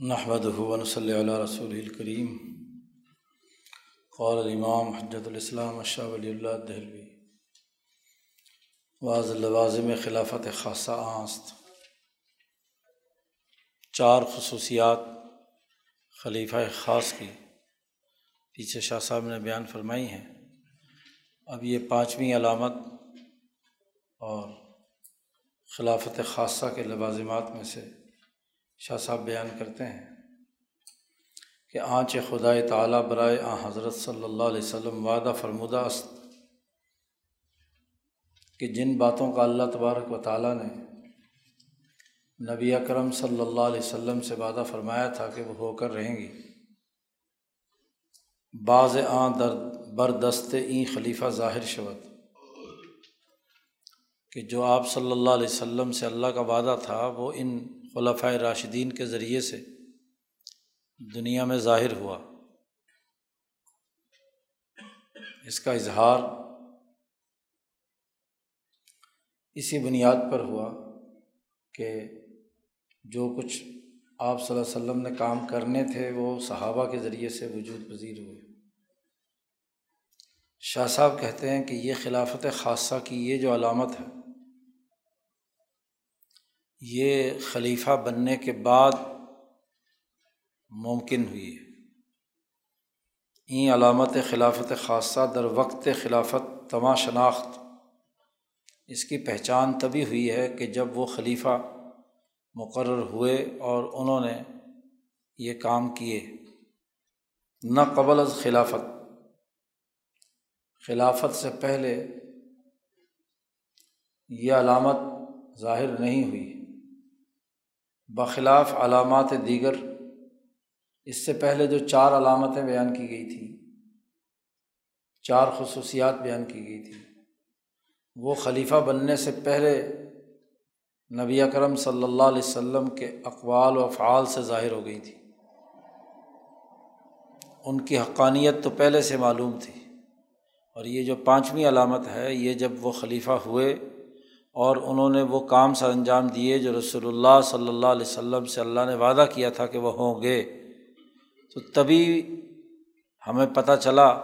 نحمد ہُون صلی اللہ رسول الکریم قول الامام حجت الاسلام شاہ ولی اللہ دہلوی. واض لوازم خلافت خاصہ آست چار خصوصیات خلیفہ خاص کی پیچھے شاہ صاحب نے بیان فرمائی ہیں. اب یہ پانچویں علامت اور خلافت خاصہ کے لوازمات میں سے شاہ صاحب بیان کرتے ہیں کہ آنچ خدائے تعالیٰ برائے آ حضرت صلی اللہ علیہ وسلم وعدہ فرمودہ است کہ جن باتوں کا اللہ تبارک و تعالیٰ نے نبی اکرم صلی اللہ علیہ وسلم سے وعدہ فرمایا تھا کہ وہ ہو کر رہیں گی، بعض آں در بردست این خلیفہ ظاہر شوت کہ جو آپ صلی اللہ علیہ وسلم سے اللہ کا وعدہ تھا وہ ان خلفۂ راشدین کے ذریعے سے دنیا میں ظاہر ہوا۔ اس کا اظہار اسی بنیاد پر ہوا کہ جو کچھ آپ صلی اللہ علیہ وسلم نے کام کرنے تھے، وہ صحابہ کے ذریعے سے وجود پذیر ہوئے۔ شاہ صاحب کہتے ہیں کہ یہ خلافت خاصہ کی یہ جو علامت ہے یہ خلیفہ بننے کے بعد ممکن ہوئی ہے۔ این علامت خلافت خاصہ در وقت خلافت تمام شناخت اس کی پہچان تبھی ہوئی ہے کہ جب وہ خلیفہ مقرر ہوئے اور انہوں نے یہ کام کیے۔ نہ قبل از خلافت۔ خلافت سے پہلے یہ علامت ظاہر نہیں ہوئی۔ بخلاف علامات دیگر، اس سے پہلے جو چار علامتیں بیان کی گئی تھیں، چار خصوصیات بیان کی گئی تھیں، وہ خلیفہ بننے سے پہلے نبی اکرم صلی اللہ علیہ وسلم کے اقوال و افعال سے ظاہر ہو گئی تھی۔ ان کی حقانیت تو پہلے سے معلوم تھی، اور یہ جو پانچویں علامت ہے، یہ جب وہ خلیفہ ہوئے اور انہوں نے وہ کام سر انجام دیے جو رسول اللہ صلی اللہ علیہ وسلم سے اللہ نے وعدہ کیا تھا کہ وہ ہوں گے۔ تو تبھی ہمیں پتہ چلا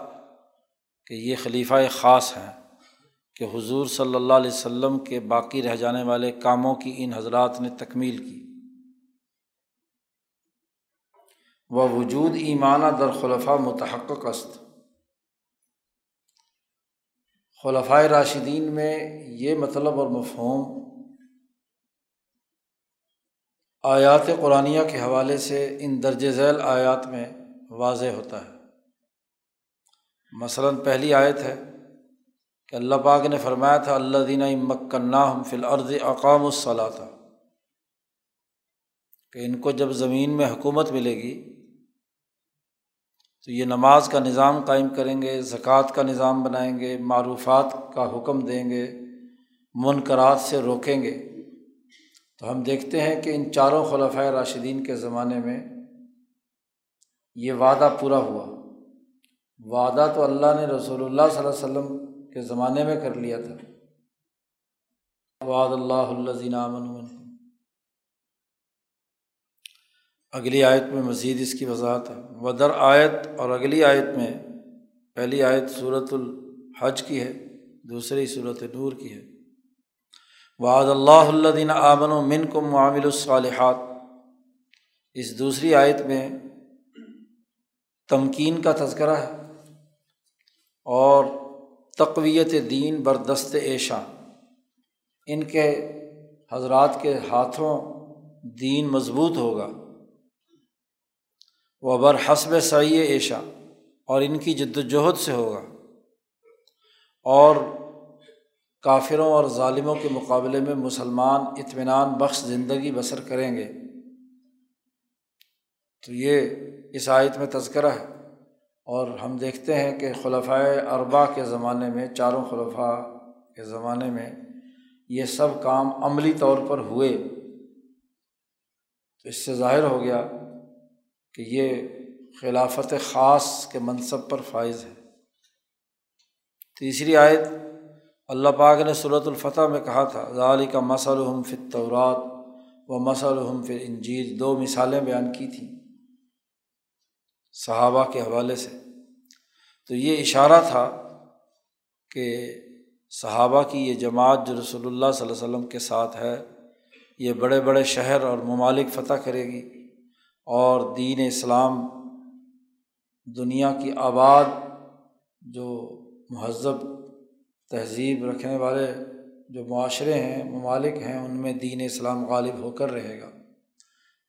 کہ یہ خلیفہ خاص ہیں کہ حضور صلی اللہ علیہ وسلم کے باقی رہ جانے والے کاموں کی ان حضرات نے تکمیل کی۔ وہ وجود ایمانہ در خلفہ متحق است۔ خلفۂ راشدین میں یہ مطلب اور مفہوم آیات قرآن کے حوالے سے ان درج ذیل آیات میں واضح ہوتا ہے۔ مثلاً پہلی آیت ہے کہ اللہ پاک نے فرمایا تھا اللہ دینہ مکنہ ہم فی الارض اقام الصلاح تھا کہ ان کو جب زمین میں حکومت ملے گی تو یہ نماز کا نظام قائم کریں گے، زکوٰۃ کا نظام بنائیں گے، معروفات کا حکم دیں گے منقرات سے روکیں گے۔ تو ہم دیکھتے ہیں کہ ان چاروں خلفۂ راشدین کے زمانے میں یہ وعدہ پورا ہوا۔ وعدہ تو اللہ نے رسول اللہ صلی اللہ علیہ وسلم کے زمانے میں کر لیا تھا۔ وعد اللہ اللہ اگلی آیت میں مزید اس کی وضاحت ہے۔ ودر آیت اور اگلی آیت میں پہلی آیت صورت الحج کی ہے، دوسری صورت نور کی ہے۔ وعد اللہ اللہ دین آمن و من کو معامل الصالحات۔ اس دوسری آیت میں تمکین کا تذکرہ ہے اور تقویت دین بردست ایشا ان کے حضرات کے ہاتھوں دین مضبوط ہوگا۔ وہ بر حسب سعی ایشا اور ان کی جد وجہد سے ہوگا۔ اور کافروں اور ظالموں کے مقابلے میں مسلمان اطمینان بخش زندگی بسر کریں گے۔ تو یہ اس آیت میں تذکرہ ہے۔ اور ہم دیکھتے ہیں کہ خلفۂ اربا کے زمانے میں، چاروں خلفاء کے زمانے میں یہ سب کام عملی طور پر ہوئے۔ تو اس سے ظاہر ہو گیا کہ یہ خلافت خاص کے منصب پر فائز ہے۔ تیسری آیت، اللہ پاک نے صورت الفتح میں کہا تھا ظالی کا مسلحم فطورات و مسلم پھر انجیل دو مثالیں بیان کی تھیں صحابہ کے حوالے سے۔ تو یہ اشارہ تھا کہ صحابہ کی یہ جماعت جو رسول اللہ صلی اللہ علیہ وسلم کے ساتھ ہے، یہ بڑے بڑے شہر اور ممالک فتح کرے گی۔ اور دین اسلام دنیا کی آباد جو مہذب تہذیب رکھنے والے جو معاشرے ہیں، ممالک ہیں، ان میں دین اسلام غالب ہو کر رہے گا۔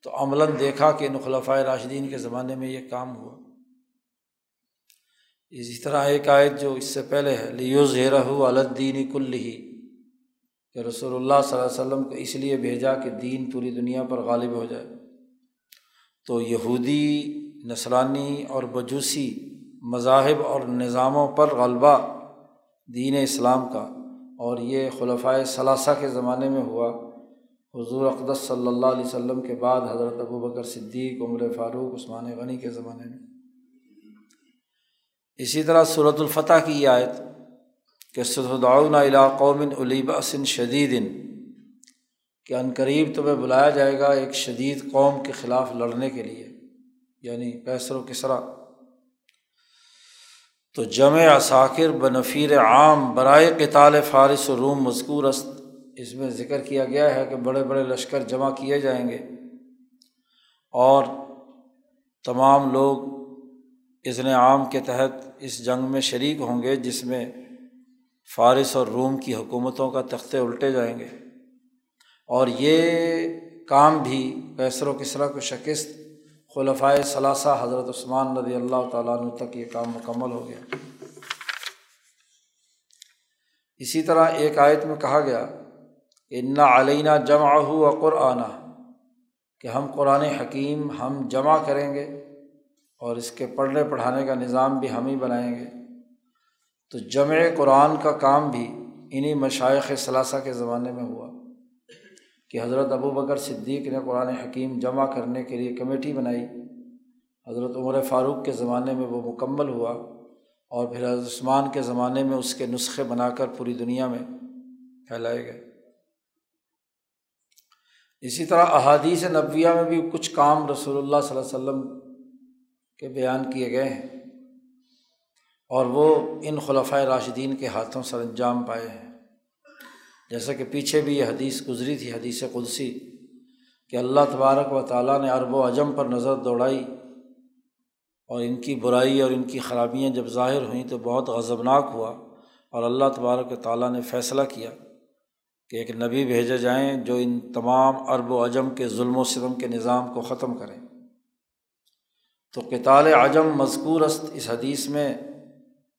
تو عملاً دیکھا کہ نخلفۂ راشدین کے زمانے میں یہ کام ہوا۔ اسی طرح ایک آیت جو اس سے پہلے ہے لیوز رہ الدین کل ہی کہ رسول اللہ صلی اللہ علیہ وسلم کو اس لیے بھیجا کہ دین پوری دنیا پر غالب ہو جائے۔ تو یہودی نسلانی اور بجوسی مذاہب اور نظاموں پر غلبہ دین اسلام کا۔ اور یہ خلفۂ ثلاثہ کے زمانے میں ہوا۔ حضور اقدس صلی اللہ علیہ وسلم کے بعد حضرت ابو بکر صدیق، عمر فاروق، عثمان غنی کے زمانے میں۔ اسی طرح صورت الفتح کی یہ آیت کہ صدعن قومن علیباسن شدید کہ عن قریب تمہیں بلایا جائے گا ایک شدید قوم کے خلاف لڑنے کے لیے یعنی کیسر و کسرا۔ تو جمع اثاکر بنفیر عام برائے قطال فارث و روم مذکور است۔ اس میں ذکر کیا گیا ہے کہ بڑے بڑے لشکر جمع کیے جائیں گے۔ اور تمام لوگ اذن عام کے تحت اس جنگ میں شریک ہوں گے، جس میں فارث اور روم کی حکومتوں کا تختے الٹے جائیں گے۔ اور یہ کام بھی کیسر و کسرا کو شکست خلفۂ ثلاثہ حضرت عثمان رضی اللہ تعالیٰ عنہ تک یہ کام مکمل ہو گیا۔ اسی طرح ایک آیت میں کہا گیا انا علینہ جمع ہو قرآن کہ ہم قرآن حکیم ہم جمع کریں گے اور اس کے پڑھنے پڑھانے کا نظام بھی ہم ہی بنائیں گے۔ تو جمع قرآن کا کام بھی انہیں مشائق ثلاثہ کے زمانے میں ہوا۔ کہ حضرت ابو بکر صدیق نے قرآن حکیم جمع کرنے کے لیے کمیٹی بنائی۔ حضرت عمر فاروق کے زمانے میں وہ مکمل ہوا اور پھر حضرت عثمان کے زمانے میں اس کے نسخے بنا کر پوری دنیا میں پھیلائے گئے۔ اسی طرح احادیث نبویہ میں بھی کچھ کام رسول اللہ صلی اللہ علیہ وسلم کے بیان کیے گئے ہیں اور وہ ان خلفۂ راشدین کے ہاتھوں سر انجام پائے ہیں۔ جیسا کہ پیچھے بھی یہ حدیث گزری تھی، حدیث قدسی، کہ اللہ تبارک و تعالیٰ نے عرب و اجم پر نظر دوڑائی اور ان کی برائی اور ان کی خرابیاں جب ظاہر ہوئیں تو بہت غضبناک ہوا اور اللہ تبارک و تعالیٰ نے فیصلہ کیا کہ ایک نبی بھیجے جائیں جو ان تمام عرب و اجم کے ظلم و ستم کے نظام کو ختم کریں۔ تو کتال اعظم مذکور است، اس حدیث میں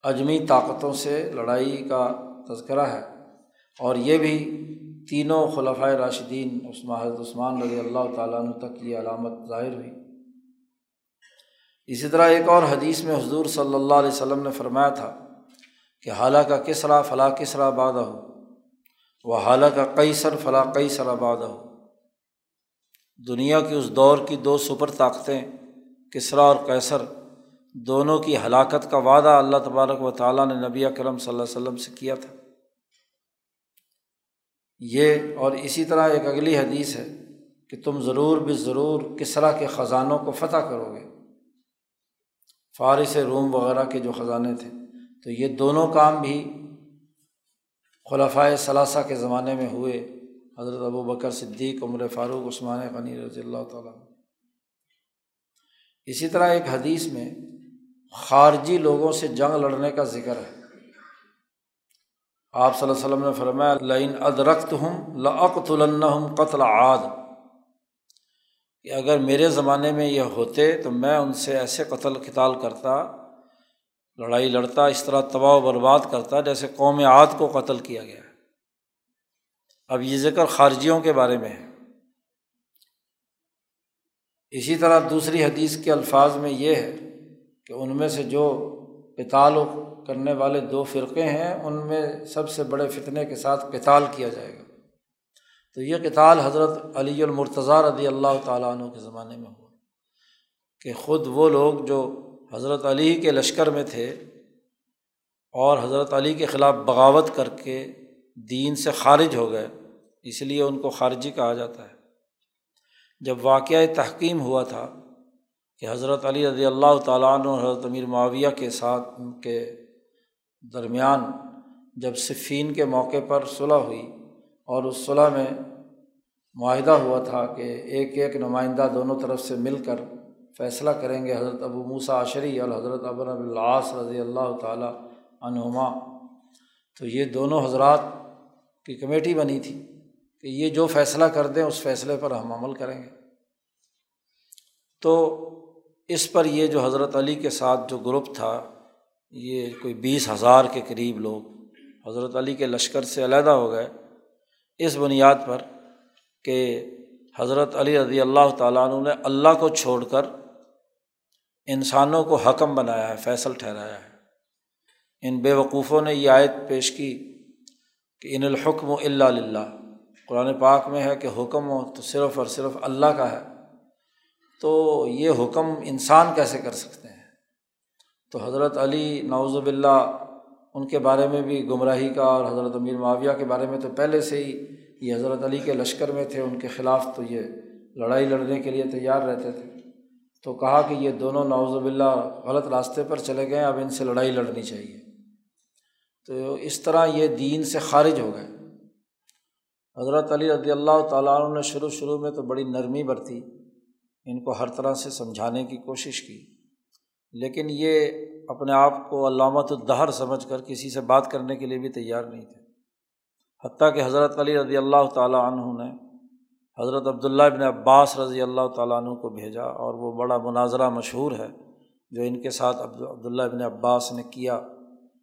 اجمی طاقتوں سے لڑائی کا تذکرہ ہے۔ اور یہ بھی تینوں خلفۂ راشدین عثمان حضرت عثمان رضی اللہ تعالیٰ عنہ تک یہ علامت ظاہر ہوئی۔ اسی طرح ایک اور حدیث میں حضور صلی اللہ علیہ وسلم نے فرمایا تھا کہ حالہ کا کسرا فلاں کسرا بادہ ہو وہ حالہ کا کئی سر فلاں کئی سر ہو دنیا کی اس دور کی دو سپر طاقتیں، کسرا اور کیسر دونوں کی ہلاکت کا وعدہ اللہ تبارک و تعالیٰ نے نبی کرم صلی اللہ علیہ وسلم سے کیا تھا۔ یہ اور اسی طرح ایک اگلی حدیث ہے کہ تم ضرور بھی ضرور کسرا کے خزانوں کو فتح کرو گے۔ فارس، روم وغیرہ کے جو خزانے تھے۔ تو یہ دونوں کام بھی خلفۂ ثلاثہ کے زمانے میں ہوئے۔ حضرت ابو بکر صدیق، عمر فاروق، عثمان غنی رضی اللہ تعالیٰ اسی طرح ایک حدیث میں خارجی لوگوں سے جنگ لڑنے کا ذکر ہے۔ آپ صلی اللہ علیہ وسلم نے فرمایا لین ادرخت ہوں لعقت النّم قتل عاد۔ کہ اگر میرے زمانے میں یہ ہوتے تو میں ان سے ایسے قتل قتال کرتا، لڑائی لڑتا، اس طرح تباہ و برباد کرتا جیسے قوم عاد کو قتل کیا گیا۔ اب یہ ذکر خارجیوں کے بارے میں ہے۔ اسی طرح دوسری حدیث کے الفاظ میں یہ ہے کہ ان میں سے جو قتال کرنے والے دو فرقے ہیں، ان میں سب سے بڑے فتنے کے ساتھ کتال کیا جائے گا۔ تو یہ کتال حضرت علی المرتضیٰ رضی اللہ تعالیٰ عنہ کے زمانے میں ہوا۔ کہ خود وہ لوگ جو حضرت علی کے لشکر میں تھے اور حضرت علی کے خلاف بغاوت کر کے دین سے خارج ہو گئے، اس لیے ان کو خارجی کہا جاتا ہے۔ جب واقعہ تحکیم ہوا تھا کہ حضرت علی رضی اللہ تعالیٰ عنہ حضرت امیر معاویہ کے ساتھ ان کے درمیان جب صفین کے موقع پر صلح ہوئی اور اس صلح میں معاہدہ ہوا تھا کہ ایک ایک نمائندہ دونوں طرف سے مل کر فیصلہ کریں گے، حضرت ابو موسا عشری اور حضرت ابن اب العاص رضی اللہ تعالیٰ عنہما۔ تو یہ دونوں حضرات کی کمیٹی بنی تھی کہ یہ جو فیصلہ کر دیں، اس فیصلے پر ہم عمل کریں گے۔ تو اس پر یہ جو حضرت علی کے ساتھ جو گروپ تھا، یہ کوئی بیس ہزار کے قریب لوگ حضرت علی کے لشکر سے علیحدہ ہو گئے اس بنیاد پر کہ حضرت علی رضی اللہ تعالیٰ عنہ نے اللہ کو چھوڑ کر انسانوں کو حکم بنایا ہے، فیصل ٹھہرایا ہے۔ ان بے وقوفوں نے یہ آیت پیش کی کہ ان الحکم و اللہ قرآن پاک میں ہے کہ حکم تو صرف اور صرف اللہ کا ہے۔ تو یہ حکم انسان کیسے کر سکتے ہیں؟ تو حضرت علی نوز باللہ، ان کے بارے میں بھی گمراہی کا اور حضرت امیر معاویہ کے بارے میں تو پہلے سے ہی یہ حضرت علی کے لشکر میں تھے، ان کے خلاف تو یہ لڑائی لڑنے کے لیے تیار رہتے تھے۔ تو کہا کہ یہ دونوں نوز باللہ غلط راستے پر چلے گئے، اب ان سے لڑائی لڑنی چاہیے۔ تو اس طرح یہ دین سے خارج ہو گئے۔ حضرت علی رضی اللہ تعالیٰ عنہ نے شروع شروع میں تو بڑی نرمی برتی۔ ان کو ہر طرح سے سمجھانے کی کوشش کی۔ لیکن یہ اپنے آپ کو علامت الدہر سمجھ کر کسی سے بات کرنے کے لیے بھی تیار نہیں تھے۔ حتیٰ کہ حضرت علی رضی اللہ تعالیٰ عنہ نے حضرت عبداللہ ابن عباس رضی اللہ تعالیٰ عنہ کو بھیجا اور وہ بڑا مناظرہ مشہور ہے جو ان کے ساتھ عبداللہ ابن عباس نے کیا۔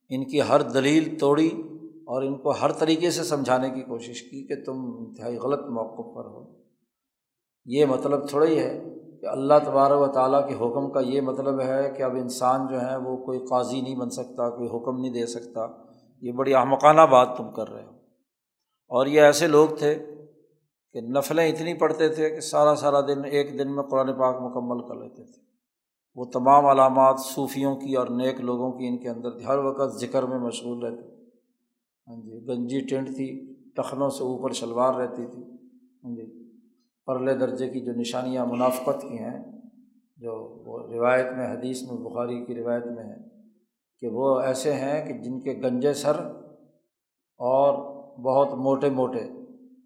ان کی ہر دلیل توڑی اور ان کو ہر طریقے سے سمجھانے کی کوشش کی کہ تم انتہائی غلط موقع پر ہو۔ یہ مطلب تھوڑا ہی ہے کہ اللہ تبارک و تعالیٰ کے حکم کا یہ مطلب ہے کہ اب انسان جو ہے وہ کوئی قاضی نہیں بن سکتا، کوئی حکم نہیں دے سکتا۔ یہ بڑی احمقانہ بات تم کر رہے ہو۔ اور یہ ایسے لوگ تھے کہ نفلیں اتنی پڑھتے تھے کہ سارا سارا دن، ایک دن میں قرآن پاک مکمل کر لیتے تھے۔ وہ تمام علامات صوفیوں کی اور نیک لوگوں کی ان کے اندر تھی ہر وقت ذکر میں مشغول رہتے ہاں جی گنجی ٹینٹ تھی، ٹخنوں سے اوپر شلوار رہتی تھی۔ ہاں جی پرلے درجے کی جو نشانیاں منافقت کی ہیں، جو وہ روایت میں، حدیث میں، بخاری کی روایت میں ہے، کہ وہ ایسے ہیں کہ جن کے گنجے سر اور بہت موٹے موٹے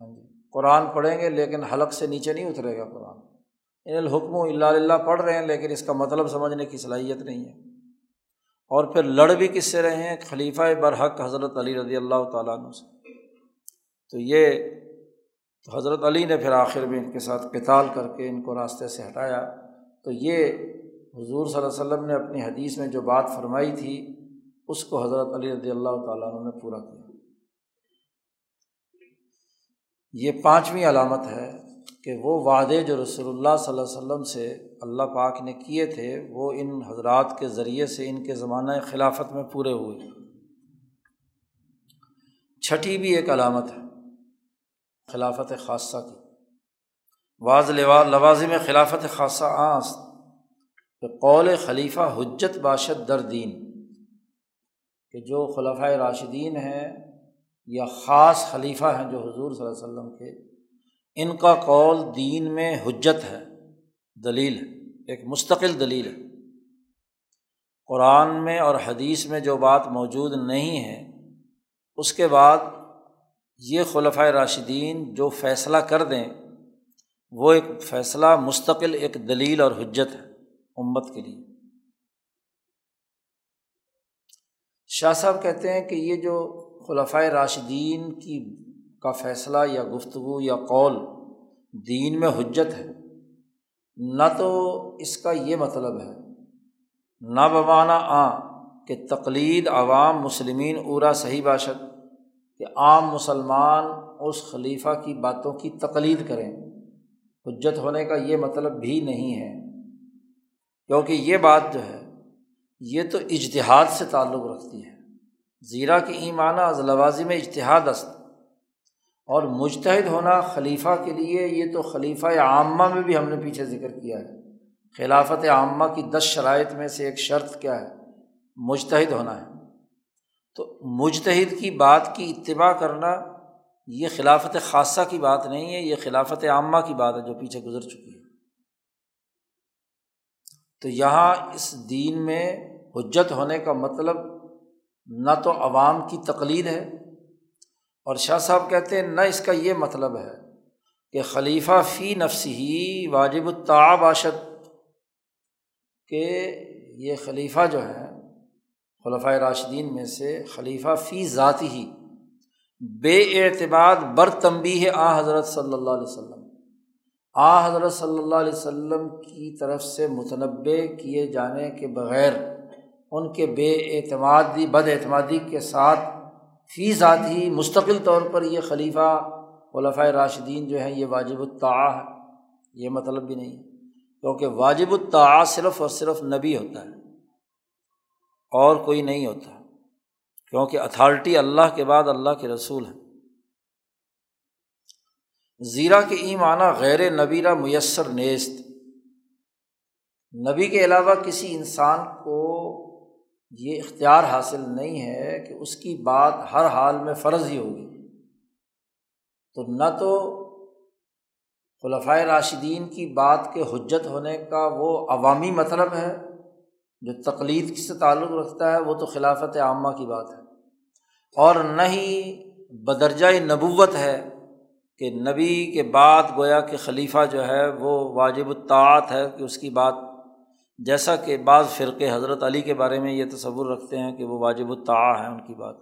ہاں جی قرآن پڑھیں گے لیکن حلق سے نیچے نہیں اترے گا قرآن۔ ان الحکم اللہ اللہ پڑھ رہے ہیں لیکن اس کا مطلب سمجھنے کی صلاحیت نہیں ہے۔ اور پھر لڑ بھی کس سے رہے ہیں؟ خلیفہ برحق حضرت علی رضی اللہ تعالیٰ عنہ سے۔ تو یہ تو حضرت علی نے پھر آخر میں ان کے ساتھ کتال کر کے ان کو راستے سے ہٹایا۔ تو یہ حضور صلی اللہ علیہ وسلم نے اپنی حدیث میں جو بات فرمائی تھی، اس کو حضرت علی رضی اللہ تعالیٰ عنہ نے پورا کیا۔ یہ پانچویں علامت ہے کہ وہ وعدے جو رسول اللہ صلی اللہ علیہ وسلم سے اللہ پاک نے کیے تھے، وہ ان حضرات کے ذریعے سے ان کے زمانۂ خلافت میں پورے ہوئے۔ چھٹی بھی ایک علامت ہے۔ خلافت خاصہ کی۔ واض لوازم خلافت خاصہ آس۔ کہ قول خلیفہ حجت باشد در دین۔ کہ جو خلافۂ راشدین ہیں یا خاص خلیفہ ہیں جو حضور صلی اللہ علیہ وسلم کے، ان کا قول دین میں حجت ہے۔ دلیل ہے، ایک مستقل دلیل ہے۔ قرآن میں اور حدیث میں جو بات موجود نہیں ہے، اس کے بعد یہ خلفۂ راشدین جو فیصلہ کر دیں، وہ ایک فیصلہ مستقل ایک دلیل اور حجت ہے امت کے لیے۔ شاہ صاحب کہتے ہیں کہ یہ جو خلفۂ راشدین کی کا فیصلہ یا گفتگو یا قول دین میں حجت ہے، نہ تو اس کا یہ مطلب ہے، نہ بمانا آ کہ تقلید عوام مسلمین اورا صحیح باشد۔ کہ عام مسلمان اس خلیفہ کی باتوں کی تقلید کریں۔ حجت ہونے کا یہ مطلب بھی نہیں ہے۔ کیونکہ یہ بات جو ہے، یہ تو اجتہاد سے تعلق رکھتی ہے۔ زیرہ کی ایمانہ از لوازی میں اجتہاد است۔ اور مجتہد ہونا خلیفہ کے لیے یہ تو خلیفہ عامہ میں بھی ہم نے پیچھے ذکر کیا ہے۔ خلافت عامہ کی دس شرائط میں سے ایک شرط کیا ہے؟ مجتہد ہونا ہے۔ تو مجتہد کی بات کی اتباع کرنا یہ خلافت خاصہ کی بات نہیں ہے، یہ خلافت عامہ کی بات ہے جو پیچھے گزر چکی ہے۔ تو یہاں اس دین میں حجت ہونے کا مطلب نہ تو عوام کی تقلید ہے اور شاہ صاحب کہتے ہیں نہ اس کا یہ مطلب ہے کہ خلیفہ فی نفس ہی واجب باشد کہ یہ خلیفہ جو ہے خلفۂ راشدین میں سے خلیفہ فی ذاتی ہی بے اعتماد بر تمبی ہے آ حضرت صلی اللہ علیہ وسلم۔ آ حضرت صلی اللہ علیہ وسلم کی طرف سے متنوع کیے جانے کے بغیر ان کے بے اعتمادی، بد اعتمادی کے ساتھ فی ذات ہی مستقل طور پر یہ خلیفہ خلفۂ راشدین جو ہیں یہ واجب الطاع ہے۔ یہ مطلب بھی نہیں کیونکہ واجب الطاع صرف اور صرف نبی ہوتا ہے۔ اور کوئی نہیں ہوتا، کیونکہ اتھارٹی اللہ کے بعد اللہ کے رسول ہیں۔ زیرہ کے ای معنی غیر نبیرہ میسر نیست۔ نبی کے علاوہ کسی انسان کو یہ اختیار حاصل نہیں ہے کہ اس کی بات ہر حال میں فرض ہی ہوگی۔ تو نہ تو خلفۂ راشدین کی بات کے حجت ہونے کا وہ عوامی مطلب ہے جو تقلید سے تعلق رکھتا ہے وہ تو خلافت عامہ کی بات ہے۔ اور نہ ہی بدرجۂ نبوت ہے کہ نبی کے بعد گویا کہ خلیفہ جو ہے وہ واجب الطاعت ہے کہ اس کی بات، جیسا کہ بعض فرقے حضرت علی کے بارے میں یہ تصور رکھتے ہیں کہ وہ واجب الطاع ہیں ان کی بات۔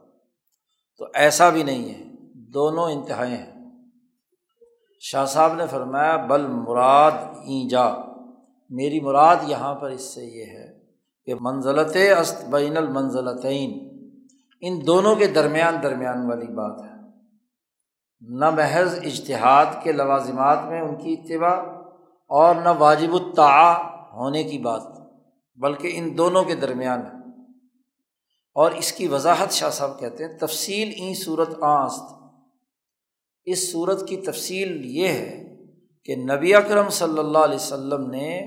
تو ایسا بھی نہیں ہے، دونوں انتہائیں ہیں۔ شاہ صاحب نے فرمایا، بل مراد اینجا، میری مراد یہاں پر اس سے یہ ہے کہ منزلت است بین المنزلتین۔ ان دونوں کے درمیان درمیان والی بات ہے۔ نہ محض اجتہاد کے لوازمات میں ان کی اتباع اور نہ واجب الطاع ہونے کی بات، بلکہ ان دونوں کے درمیان ہے۔ اور اس کی وضاحت شاہ صاحب کہتے ہیں، تفصیل این صورت آست۔ اس صورت کی تفصیل یہ ہے کہ نبی اکرم صلی اللہ علیہ وسلم نے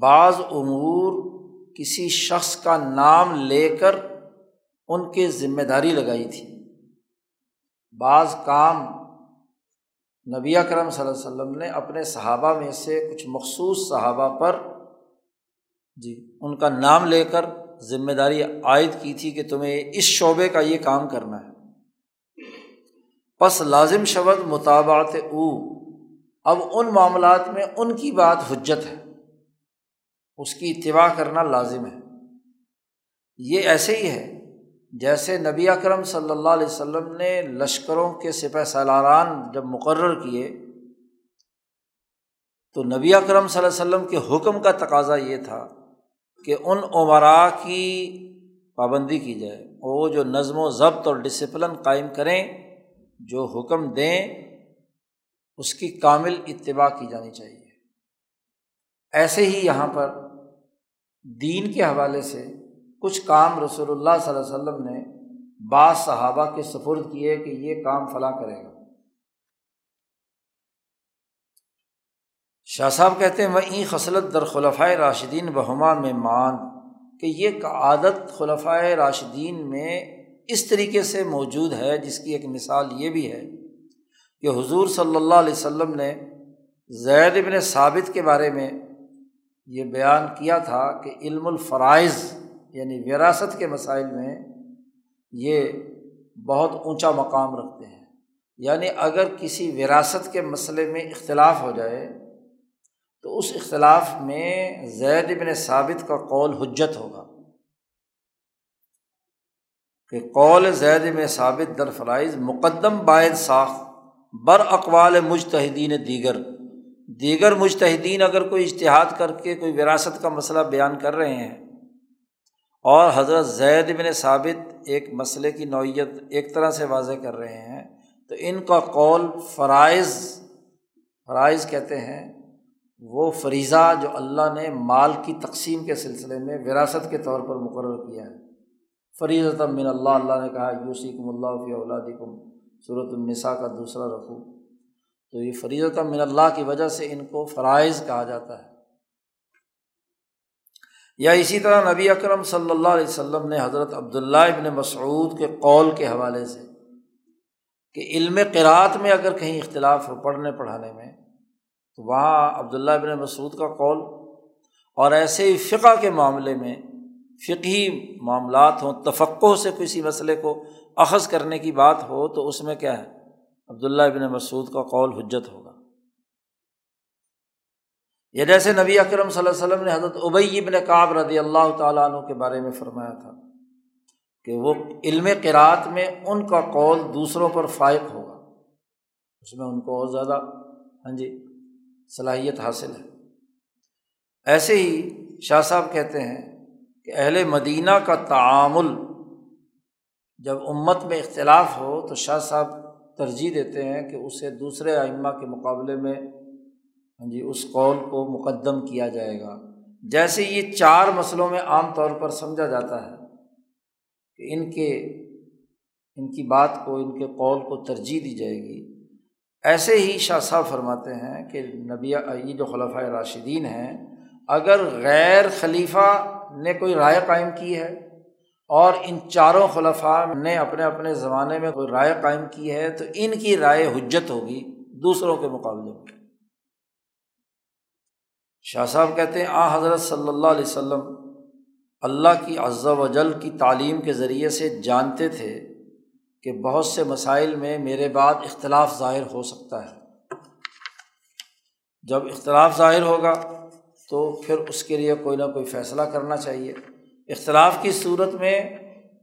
بعض امور کسی شخص کا نام لے کر ان کے ذمہ داری لگائی تھی۔ بعض کام نبی اکرم صلی اللہ علیہ وسلم نے اپنے صحابہ میں سے کچھ مخصوص صحابہ پر جی ان کا نام لے کر ذمہ داری عائد کی تھی کہ تمہیں اس شعبے کا یہ کام کرنا ہے۔ پس لازم شبد مطابعت او۔ اب ان معاملات میں ان کی بات حجت ہے۔ اس کی اتباع کرنا لازم ہے۔ یہ ایسے ہی ہے جیسے نبی اکرم صلی اللہ علیہ وسلم نے لشکروں کے سپہ سالاران جب مقرر کیے، تو نبی اکرم صلی اللہ علیہ وسلم کے حکم کا تقاضا یہ تھا کہ ان عمرا کی پابندی کی جائے، وہ جو نظم و ضبط اور ڈسپلن قائم کریں، جو حکم دیں، اس کی کامل اتباع کی جانی چاہیے۔ ایسے ہی یہاں پر دین کے حوالے سے کچھ کام رسول اللہ صلی اللہ علیہ وسلم نے بعض صحابہ کے سفرد کیے کہ یہ کام فلاں کرے گا۔ شاہ صاحب کہتے ہیں وہ این خصلت در خلفۂ راشدین بہما میں مان کہ یہ عادت خلفۂ راشدین میں اس طریقے سے موجود ہے، جس کی ایک مثال یہ بھی ہے کہ حضور صلی اللہ علیہ وسلم نے زید ابن ثابت کے بارے میں یہ بیان کیا تھا کہ علم الفرائض یعنی وراثت کے مسائل میں یہ بہت اونچا مقام رکھتے ہیں۔ یعنی اگر کسی وراثت کے مسئلے میں اختلاف ہو جائے، تو اس اختلاف میں زید بن ثابت کا قول حجت ہوگا۔ کہ قول زید میں ثابت در فرائض مقدم باعث ساخت، بر اقوال مجتہدین دیگر۔ دیگر مجتہدین اگر کوئی اشتہاد کر کے کوئی وراثت کا مسئلہ بیان کر رہے ہیں اور حضرت زید بن ثابت ایک مسئلے کی نوعیت ایک طرح سے واضح کر رہے ہیں، تو ان کا قول فرائض فرائض کہتے ہیں، وہ فریضہ جو اللہ نے مال کی تقسیم کے سلسلے میں وراثت کے طور پر مقرر کیا ہے۔ فریض من اللہ اللہ نے کہا، یوسیکم اللہ فی اولادکم صورت النساء کا دوسرا رقو تو یہ فریض من اللہ کی وجہ سے ان کو فرائض کہا جاتا ہے۔ یا اسی طرح نبی اکرم صلی اللہ علیہ وسلم نے حضرت عبداللہ ابن مسعود کے قول کے حوالے سے کہ علم قرأت میں اگر کہیں اختلاف ہو پڑھنے پڑھانے میں، تو وہاں عبداللہ ابن مسعود کا قول اور ایسے ہی فقہ کے معاملے میں فقہی معاملات ہوں تفقع سے کسی مسئلے کو اخذ کرنے کی بات ہو تو اس میں کیا ہے؟ عبداللہ ابن مسعود کا قول حجت ہوگا۔ یہ جیسے نبی اکرم صلی اللہ علیہ وسلم نے حضرت ابئی ابن کعب رضی اللہ تعالیٰ عنہ کے بارے میں فرمایا تھا کہ وہ علم قرأت میں ان کا قول دوسروں پر فائق ہوگا۔ اس میں ان کو اور زیادہ ہاں جی صلاحیت حاصل ہے۔ ایسے ہی شاہ صاحب کہتے ہیں کہ اہل مدینہ کا تعامل جب امت میں اختلاف ہو تو شاہ صاحب ترجیح دیتے ہیں کہ اسے دوسرے آئمہ کے مقابلے میں ہاں جی اس قول کو مقدم کیا جائے گا۔ جیسے یہ چار مسئلوں میں عام طور پر سمجھا جاتا ہے کہ ان کے، ان کی بات کو، ان کے قول کو ترجیح دی جائے گی۔ ایسے ہی شاہ صاحب فرماتے ہیں کہ نبی، یہ جو خلفۂ راشدین ہیں، اگر غیر خلیفہ نے کوئی رائے قائم کی ہے اور ان چاروں خلفاء نے اپنے اپنے زمانے میں کوئی رائے قائم کی ہے تو ان کی رائے حجت ہوگی دوسروں کے مقابلے میں۔ شاہ صاحب کہتے ہیں، آ حضرت صلی اللہ علیہ وسلم اللہ کی عزا و جل کی تعلیم کے ذریعے سے جانتے تھے کہ بہت سے مسائل میں میرے بعد اختلاف ظاہر ہو سکتا ہے۔ جب اختلاف ظاہر ہوگا تو پھر اس کے لیے کوئی نہ کوئی فیصلہ کرنا چاہیے۔ اختلاف کی صورت میں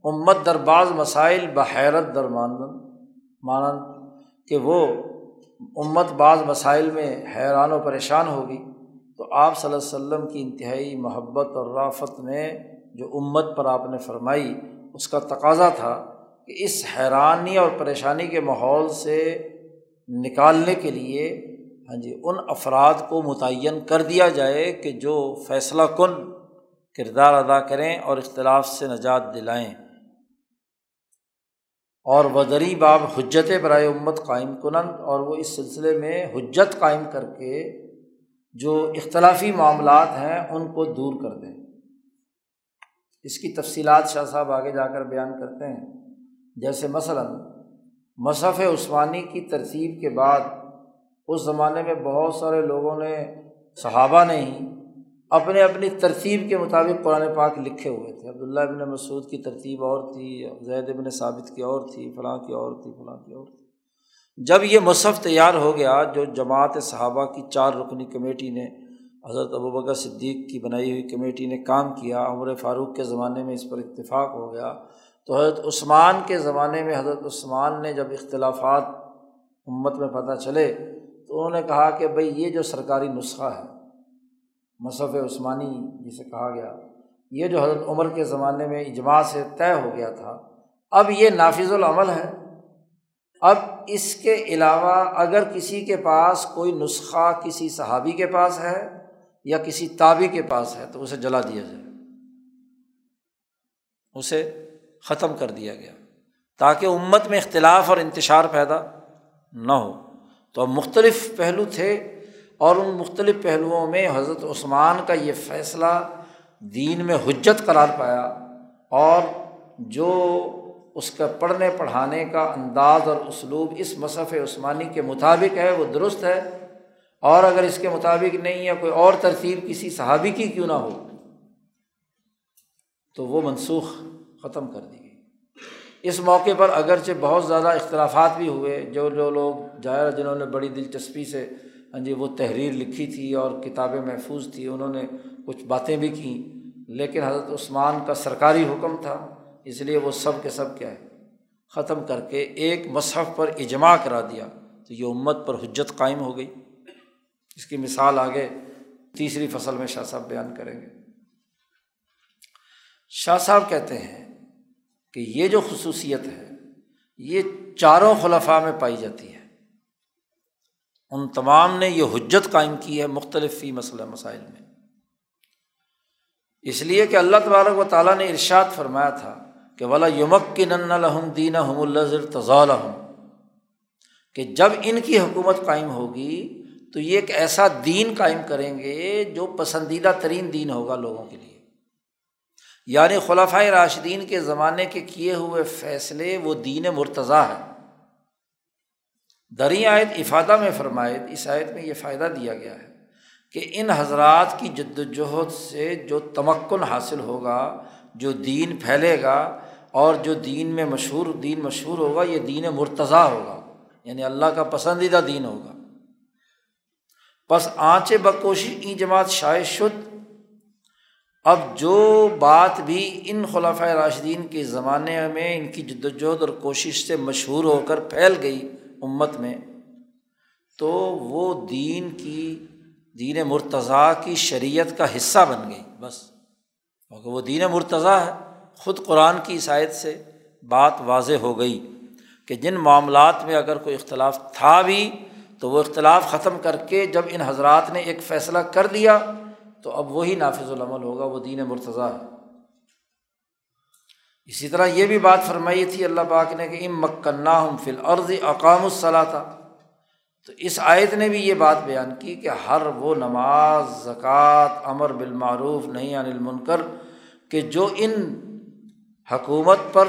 امت در بعض مسائل بحیرت در مانند مانند کہ وہ امت بعض مسائل میں حیران و پریشان ہوگی۔ تو آپ صلی اللہ علیہ وسلم کی انتہائی محبت اور رافت میں جو امت پر آپ نے فرمائی، اس کا تقاضا تھا کہ اس حیرانی اور پریشانی کے ماحول سے نکالنے کے لیے ہاں جی ان افراد کو متعین کر دیا جائے کہ جو فیصلہ کن کردار ادا کریں اور اختلاف سے نجات دلائیں۔ اور ودری باب حجت برائے امت قائم کنند اور وہ اس سلسلے میں حجت قائم کر کے جو اختلافی معاملات ہیں ان کو دور کر دیں۔ اس کی تفصیلات شاہ صاحب آگے جا کر بیان کرتے ہیں۔ جیسے مثلاً مصحف عثمانی کی ترتیب کے بعد اس زمانے میں بہت سارے لوگوں نے صحابہ نے ہی اپنے اپنی ترتیب کے مطابق قرآن پاک لکھے ہوئے تھے۔ عبداللہ ابن مسعود کی ترتیب اور تھی، زید ابن ثابت کی اور تھی، فلاں کی اور تھی، فلاں کی اور تھی۔ جب یہ مصحف تیار ہو گیا، جو جماعت صحابہ کی چار رکنی کمیٹی نے، حضرت ابوبکر صدیق کی بنائی ہوئی کمیٹی نے کام کیا، عمر فاروق کے زمانے میں اس پر اتفاق ہو گیا، تو حضرت عثمان کے زمانے میں حضرت عثمان نے جب اختلافات امت میں پتہ چلے، تو انہوں نے کہا کہ بھائی یہ جو سرکاری نسخہ ہے مصحف عثمانی جسے کہا گیا، یہ جو حضرت عمر کے زمانے میں اجماع سے طے ہو گیا تھا، اب یہ نافذ العمل ہے۔ اب اس کے علاوہ اگر کسی کے پاس کوئی نسخہ کسی صحابی کے پاس ہے یا کسی تابی کے پاس ہے، تو اسے جلا دیا جائے۔ اسے ختم کر دیا گیا، تاکہ امت میں اختلاف اور انتشار پیدا نہ ہو۔ تو اب مختلف پہلو تھے اور ان مختلف پہلوؤں میں حضرت عثمان کا یہ فیصلہ دین میں حجت قرار پایا اور جو اس کا پڑھنے پڑھانے کا انداز اور اسلوب اس مصحف عثمانی کے مطابق ہے وہ درست ہے اور اگر اس کے مطابق نہیں ہے کوئی اور ترتیب کسی صحابی کی کیوں نہ ہو، تو وہ منسوخ ختم کر دی گئی۔ اس موقع پر اگرچہ بہت زیادہ اختلافات بھی ہوئے، جو جو لوگ جائر جنہوں نے بڑی دلچسپی سے ہاں جی وہ تحریر لکھی تھی اور کتابیں محفوظ تھیں انہوں نے کچھ باتیں بھی کیں۔ لیکن حضرت عثمان کا سرکاری حکم تھا، اس لیے وہ سب کے سب کیا ہے، ختم کر کے ایک مصحف پر اجماع کرا دیا۔ تو یہ امت پر حجت قائم ہو گئی۔ اس کی مثال آگے تیسری فصل میں شاہ صاحب بیان کریں گے۔ شاہ صاحب کہتے ہیں کہ یہ جو خصوصیت ہے، یہ چاروں خلفاء میں پائی جاتی ہے۔ ان تمام نے یہ حجت قائم کی ہے مختلف فی مسئلہ مسائل میں۔ اس لیے کہ اللہ تبارک و تعالیٰ نے ارشاد فرمایا تھا کہ ولا یمک کی نن الحم دین ہم الزر کہ جب ان کی حکومت قائم ہوگی تو یہ ایک ایسا دین قائم کریں گے جو پسندیدہ ترین دین ہوگا لوگوں کے لیے۔ یعنی خلافۂ راشدین کے زمانے کے کیے ہوئے فیصلے وہ دین مرتضیٰ ہے دریں آیت افادہ میں فرمائے، اس آیت میں یہ فائدہ دیا گیا ہے کہ ان حضرات کی جد وجہد سے جو تمکن حاصل ہوگا، جو دین پھیلے گا اور جو دین میں مشہور، دین مشہور ہوگا، یہ دین مرتضیٰ ہوگا یعنی اللہ کا پسندیدہ دین ہوگا۔ بس آنچ بکوشی ای جماعت شائع شد، اب جو بات بھی ان خلافۂ راشدین کے زمانے میں ان کی جد وجہد اور کوشش سے مشہور ہو کر پھیل گئی امت میں، تو وہ دین کی، دین مرتضیٰ کی شریعت کا حصہ بن گئی، بس۔ کیونکہ وہ دین مرتضیٰ ہے، خود قرآن کی عیسائیت سے بات واضح ہو گئی کہ جن معاملات میں اگر کوئی اختلاف تھا بھی، تو وہ اختلاف ختم کر کے جب ان حضرات نے ایک فیصلہ کر دیا تو اب وہی نافذ العمل ہوگا، وہ دین مرتضیٰ ہے۔ اسی طرح یہ بھی بات فرمائی تھی اللہ پاک نے کہ ام مکنا ہم فل عرض اقام الصلاح تھا تو اس آیت نے بھی یہ بات بیان کی کہ ہر وہ نماز، زکوٰۃ، امر بالمعروف نہیں عن المنکر کہ جو ان حکومت پر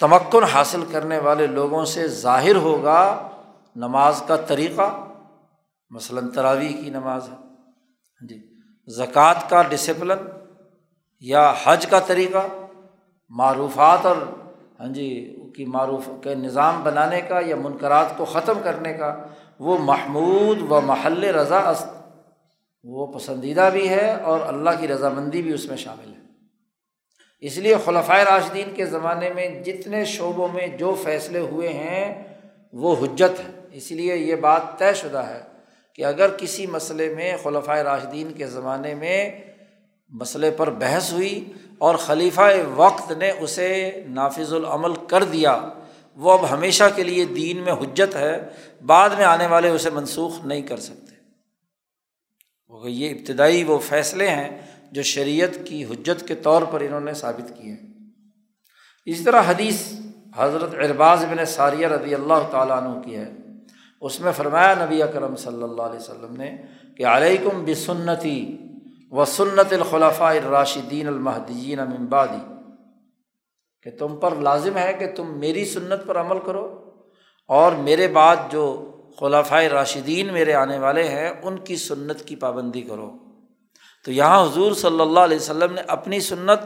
تمکن حاصل کرنے والے لوگوں سے ظاہر ہوگا نماز کا طریقہ، مثلاً تراویح کی نماز ہے ہاں جی زکوٰۃ کا ڈسپلن یا حج کا طریقہ معروفات اور ہاں جی کی معروف، کے نظام بنانے کا یا منقرات کو ختم کرنے کا وہ محمود و محل رضا است وہ پسندیدہ بھی ہے اور اللہ کی رضامندی بھی اس میں شامل ہے۔ اس لیے خلفۂ راشدین کے زمانے میں جتنے شعبوں میں جو فیصلے ہوئے ہیں، وہ حجت ہے اس لیے یہ بات طے شدہ ہے کہ اگر کسی مسئلے میں خلفۂ راشدین کے زمانے میں مسئلے پر بحث ہوئی اور خلیفہ وقت نے اسے نافذ العمل کر دیا۔ وہ اب ہمیشہ کے لیے دین میں حجت ہے، بعد میں آنے والے اسے منسوخ نہیں کر سکتے۔ یہ ابتدائی وہ فیصلے ہیں جو شریعت کی حجت کے طور پر انہوں نے ثابت کیے ہیں۔ اسی طرح حدیث حضرت ارباز بن ساریہ رضی اللہ تعالیٰ عنہ کی ہے۔ اس میں فرمایا نبی اکرم صلی اللہ علیہ وسلم نے کہ علیکم بسنتی و سنت الخلفاء الراشدین المحدین امبادی کہ تم پر لازم ہے کہ تم میری سنت پر عمل کرو، اور میرے بعد جو خلافۂ راشدین میرے آنے والے ہیں، ان کی سنت کی پابندی کرو۔ تو یہاں حضور صلی اللہ علیہ وسلم نے اپنی سنت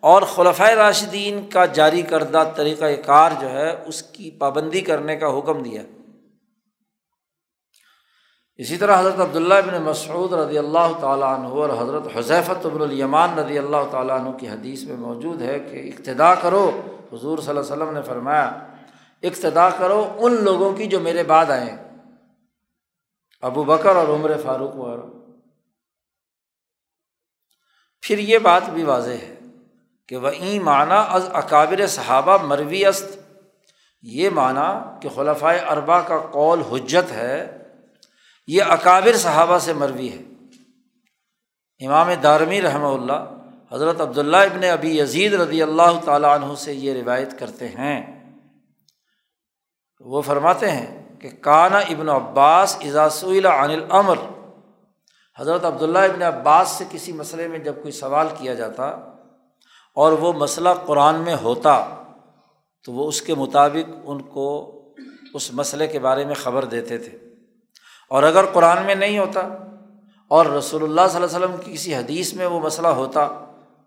اور خلفۂ راشدین کا جاری کردہ طریقۂ کار جو ہے، اس کی پابندی کرنے کا حکم دیا۔ اسی طرح حضرت عبداللہ بن مسعود رضی اللہ تعالیٰ عنہ اور حضرت حضیفت ابن الیمان رضی اللہ تعالیٰ عنہ کی حدیث میں موجود ہے کہ اقتدا کرو، حضور صلی اللہ علیہ وسلم نے فرمایا، اقتدا کرو ان لوگوں کی جو میرے بعد آئیں ابو بکر اور عمر فاروق وغیرہ پھر یہ بات بھی واضح ہے کہ وہ این معنیٰ از اکابر صحابہ مروی است۔ یہ معنیٰ کہ خلفۂ اربا کا قول حجت ہے۔ یہ اکابر صحابہ سے مروی ہے۔ امام دارمی رحمہ اللہ حضرت عبداللہ ابن ابی یزید رضی اللہ تعالیٰ عنہ سے یہ روایت کرتے ہیں۔ وہ فرماتے ہیں کہ کانا ابن عباس اضاثی عن العمر حضرت عبداللہ ابن عباس سے کسی مسئلے میں جب کوئی سوال کیا جاتا اور وہ مسئلہ قرآن میں ہوتا تو وہ اس کے مطابق ان کو اس مسئلے کے بارے میں خبر دیتے تھے۔ اور اگر قرآن میں نہیں ہوتا اور رسول اللہ صلی اللہ علیہ وسلم کی کسی حدیث میں وہ مسئلہ ہوتا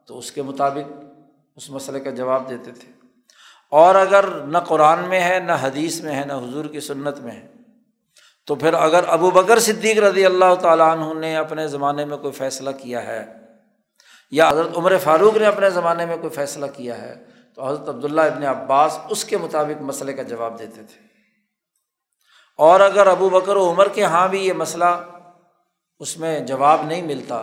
تو اس کے مطابق اس مسئلے کا جواب دیتے تھے۔ اور اگر نہ قرآن میں ہے، نہ حدیث میں ہے، نہ حضور کی سنت میں ہے، تو پھر اگر ابو بکر صدیق رضی اللہ تعالیٰ عنہ نے اپنے زمانے میں کوئی فیصلہ کیا ہے، یا حضرت عمر فاروق نے اپنے زمانے میں کوئی فیصلہ کیا ہے، تو حضرت عبداللہ ابن عباس اس کے مطابق مسئلے کا جواب دیتے تھے۔ اور اگر ابو بکر و عمر کے یہاں بھی یہ مسئلہ اس میں جواب نہیں ملتا،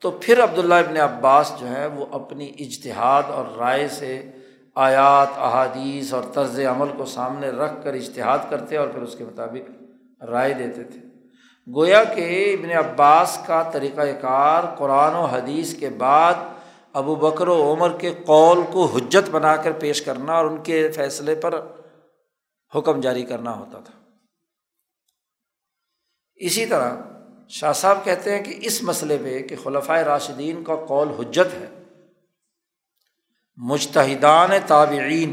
تو پھر عبداللہ ابن عباس جو ہے وہ اپنی اجتہاد اور رائے سے آیات، احادیث اور طرز عمل کو سامنے رکھ کر اجتہاد کرتے اور پھر اس کے مطابق رائے دیتے تھے۔ گویا کہ ابن عباس کا طریقۂ کار قرآن و حدیث کے بعد ابو بکر و عمر کے قول کو حجت بنا کر پیش کرنا اور ان کے فیصلے پر حکم جاری کرنا ہوتا تھا۔ اسی طرح شاہ صاحب کہتے ہیں کہ اس مسئلے پہ کہ خلفۂ راشدین کا قول حجت ہے۔ مشتحدان تابعین،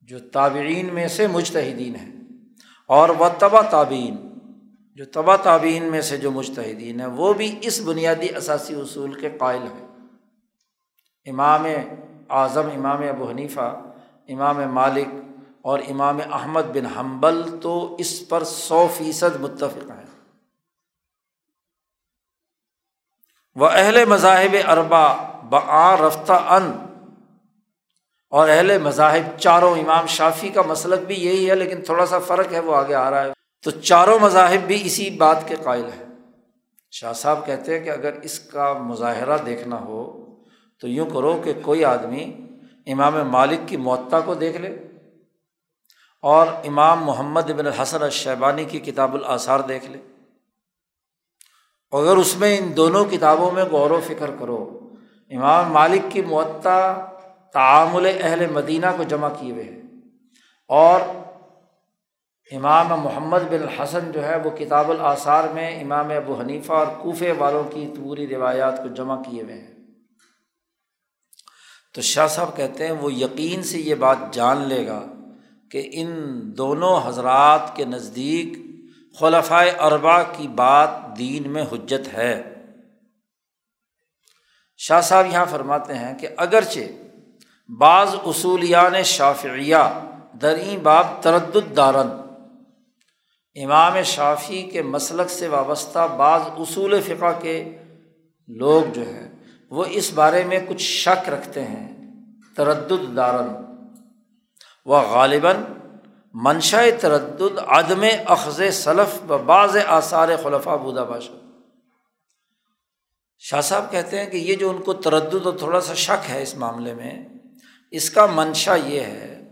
جو تابعین میں سے مجتہدین ہیں، اور وہ تبا تعبین جو تبا تعبین میں سے جو مجتہدین ہیں، وہ بھی اس بنیادی اثاثی اصول کے قائل ہیں۔ امام اعظم، امام ابو حنیفہ، امام مالک اور امام احمد بن حنبل تو اس پر سو فیصد متفق ہیں۔ وہ اہل مذاہب اربا بآ رفتہ ان اور اہل مذاہب چاروں امام شافی کا مسلک بھی یہی ہے، لیکن تھوڑا سا فرق ہے، وہ آگے آ رہا ہے۔ تو چاروں مذاہب بھی اسی بات کے قائل ہیں۔ شاہ صاحب کہتے ہیں کہ اگر اس کا مظاہرہ دیکھنا ہو تو یوں کرو کہ کوئی آدمی امام مالک کی معطا کو دیکھ لے۔ اور امام محمد ابن الحسن الشیبانی کی کتاب الاثار دیکھ لے۔ اگر اس میں ان دونوں کتابوں میں غور و فکر کرو، امام مالک کی معطا تعامل اہل مدینہ کو جمع کیے ہوئے ہیں اور امام محمد بن الحسن جو ہے وہ کتاب الاثار میں امام ابو حنیفہ اور کوفے والوں کی پوری روایات کو جمع کیے ہوئے ہیں۔ تو شاہ صاحب کہتے ہیں وہ یقین سے یہ بات جان لے گا کہ ان دونوں حضرات کے نزدیک خلفۂ اربا کی بات دین میں حجت ہے۔ شاہ صاحب یہاں فرماتے ہیں کہ اگرچہ بعض اصولیان شافعیہ دریں باب تردد دارن، امام شافی کے مسلک سے وابستہ بعض اصول فقہ کے لوگ جو ہیں، وہ اس بارے میں کچھ شک رکھتے ہیں، تردد دارن۔ و غالباً منشا تردد، عدم اخذ صلف و بعض آثار خلفہ بودا بادشاہ شاہ صاحب کہتے ہیں کہ یہ جو ان کو تردد اور تھوڑا سا شک ہے اس معاملے میں، اس کا منشا یہ ہے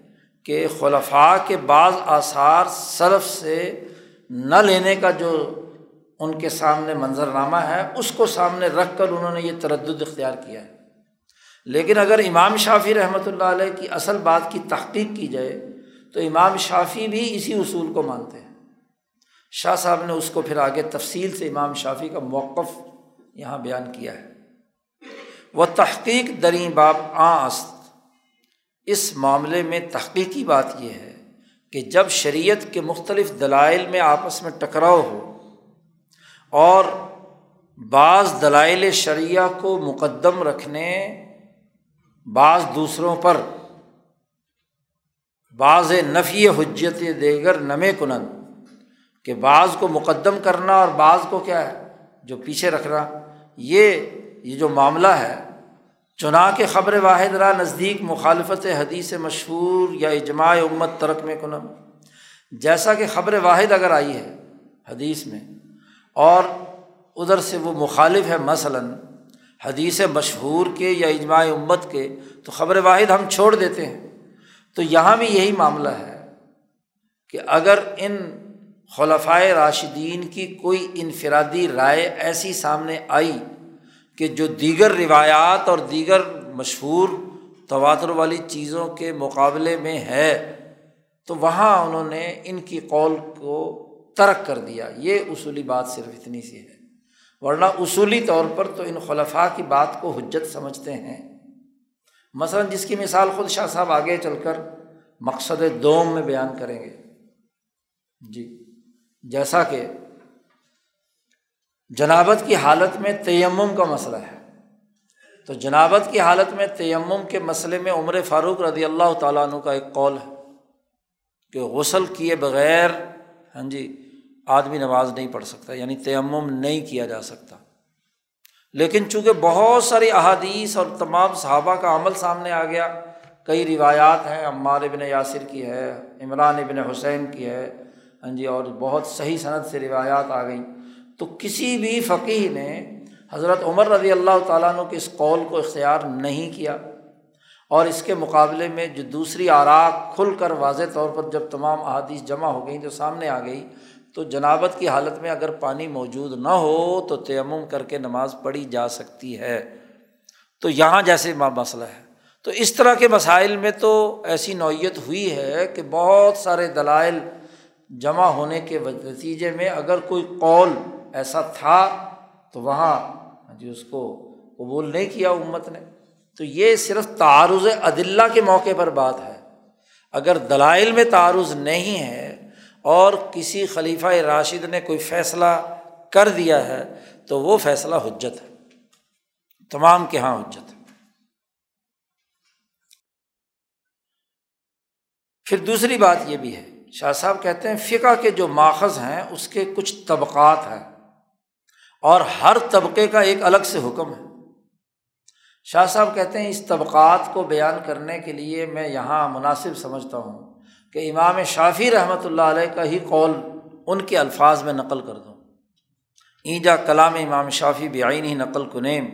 کہ خلفاء کے بعض آثار صرف سے نہ لینے کا جو ان کے سامنے منظرنامہ ہے، اس کو سامنے رکھ کر انہوں نے یہ تردد اختیار کیا ہے۔ لیکن اگر امام شافی رحمۃ اللہ علیہ کی اصل بات کی تحقیق کی جائے، تو امام شافی بھی اسی اصول کو مانتے ہیں۔ شاہ صاحب نے اس کو پھر آگے تفصیل سے امام شافی کا موقف یہاں بیان کیا ہے۔ وہ تحقیق دریں باب آست۔ اس معاملے میں تحقیقی بات یہ ہے کہ جب شریعت کے مختلف دلائل میں آپس میں ٹکراؤ ہو اور بعض دلائل شریعہ کو مقدم رکھنے بعض دوسروں پر بعض نفی حجت دیگر نم کنند کہ بعض کو مقدم کرنا اور بعض کو کیا ہے، جو پیچھے رکھنا۔ یہ یہ جو معاملہ ہے چنا کے خبر واحد را نزدیک مخالفت حدیث مشہور یا اجماع امت ترک میں کنم جیسا کہ خبر واحد اگر آئی ہے حدیث میں اور ادھر سے وہ مخالف ہے مثلاً حدیث مشہور کے یا اجماع امت کے تو خبر واحد ہم چھوڑ دیتے ہیں۔ تو یہاں بھی یہی معاملہ ہے کہ اگر ان خلفۂ راشدین کی کوئی انفرادی رائے ایسی سامنے آئی کہ جو دیگر روایات اور دیگر مشہور تواتر والی چیزوں کے مقابلے میں ہے، تو وہاں انہوں نے ان کی قول کو ترک کر دیا۔ یہ اصولی بات صرف اتنی سی ہے۔ ورنہ اصولی طور پر تو ان خلفاء کی بات کو حجت سمجھتے ہیں۔ مثلاً جس کی مثال خود شاہ صاحب آگے چل کر مقصد دوم میں بیان کریں گے۔ جی جیسا کہ جنابت کی حالت میں تیمم کا مسئلہ ہے۔ تو جنابت کی حالت میں تیمم کے مسئلے میں عمر فاروق رضی اللہ تعالیٰ عنہ کا ایک قول ہے کہ غسل کیے بغیر ہاں جی آدمی نماز نہیں پڑھ سکتا یعنی تیمم نہیں کیا جا سکتا۔ لیکن چونکہ بہت ساری احادیث اور تمام صحابہ کا عمل سامنے آ گیا، کئی روایات ہیں، عمار ابن یاسر کی ہے، عمران ابن حسین کی ہے ہاں جی اور بہت صحیح صنعت سے روایات آ گئیں۔ تو کسی بھی فقی نے حضرت عمر رضی اللہ تعالیٰ عنہ کے اس قول کو اختیار نہیں کیا اور اس کے مقابلے میں جو دوسری آراک کھل کر واضح طور پر جب تمام احادیث جمع ہو گئیں جو سامنے آ گئی تو جنابت کی حالت میں اگر پانی موجود نہ ہو تو تیمم کر کے نماز پڑھی جا سکتی ہے۔ تو یہاں جیسے مسئلہ ہے۔ تو اس طرح کے مسائل میں تو ایسی نوعیت ہوئی ہے کہ بہت سارے دلائل جمع ہونے کے نتیجے میں اگر کوئی قول ایسا تھا تو وہاں جی اس کو قبول نہیں کیا امت نے۔ تو یہ صرف تعارض عدلہ کے موقع پر بات ہے۔ اگر دلائل میں تعارض نہیں ہے اور کسی خلیفہ راشد نے کوئی فیصلہ کر دیا ہے تو وہ فیصلہ حجت ہے۔ تمام کے یہاں حجت ہے۔ پھر دوسری بات یہ بھی ہے۔ شاہ صاحب کہتے ہیں، فقہ کے جو ماخذ ہیں، اس کے کچھ طبقات ہیں۔ اور ہر طبقے کا ایک الگ سے حکم ہے۔ شاہ صاحب کہتے ہیں، اس طبقات کو بیان کرنے کے لیے میں یہاں مناسب سمجھتا ہوں۔ کہ امام شافی رحمۃ اللہ علیہ کا ہی قول ان کے الفاظ میں نقل کر دوں اینجا کلام امام شافی بعین ہی نقل کنیم۔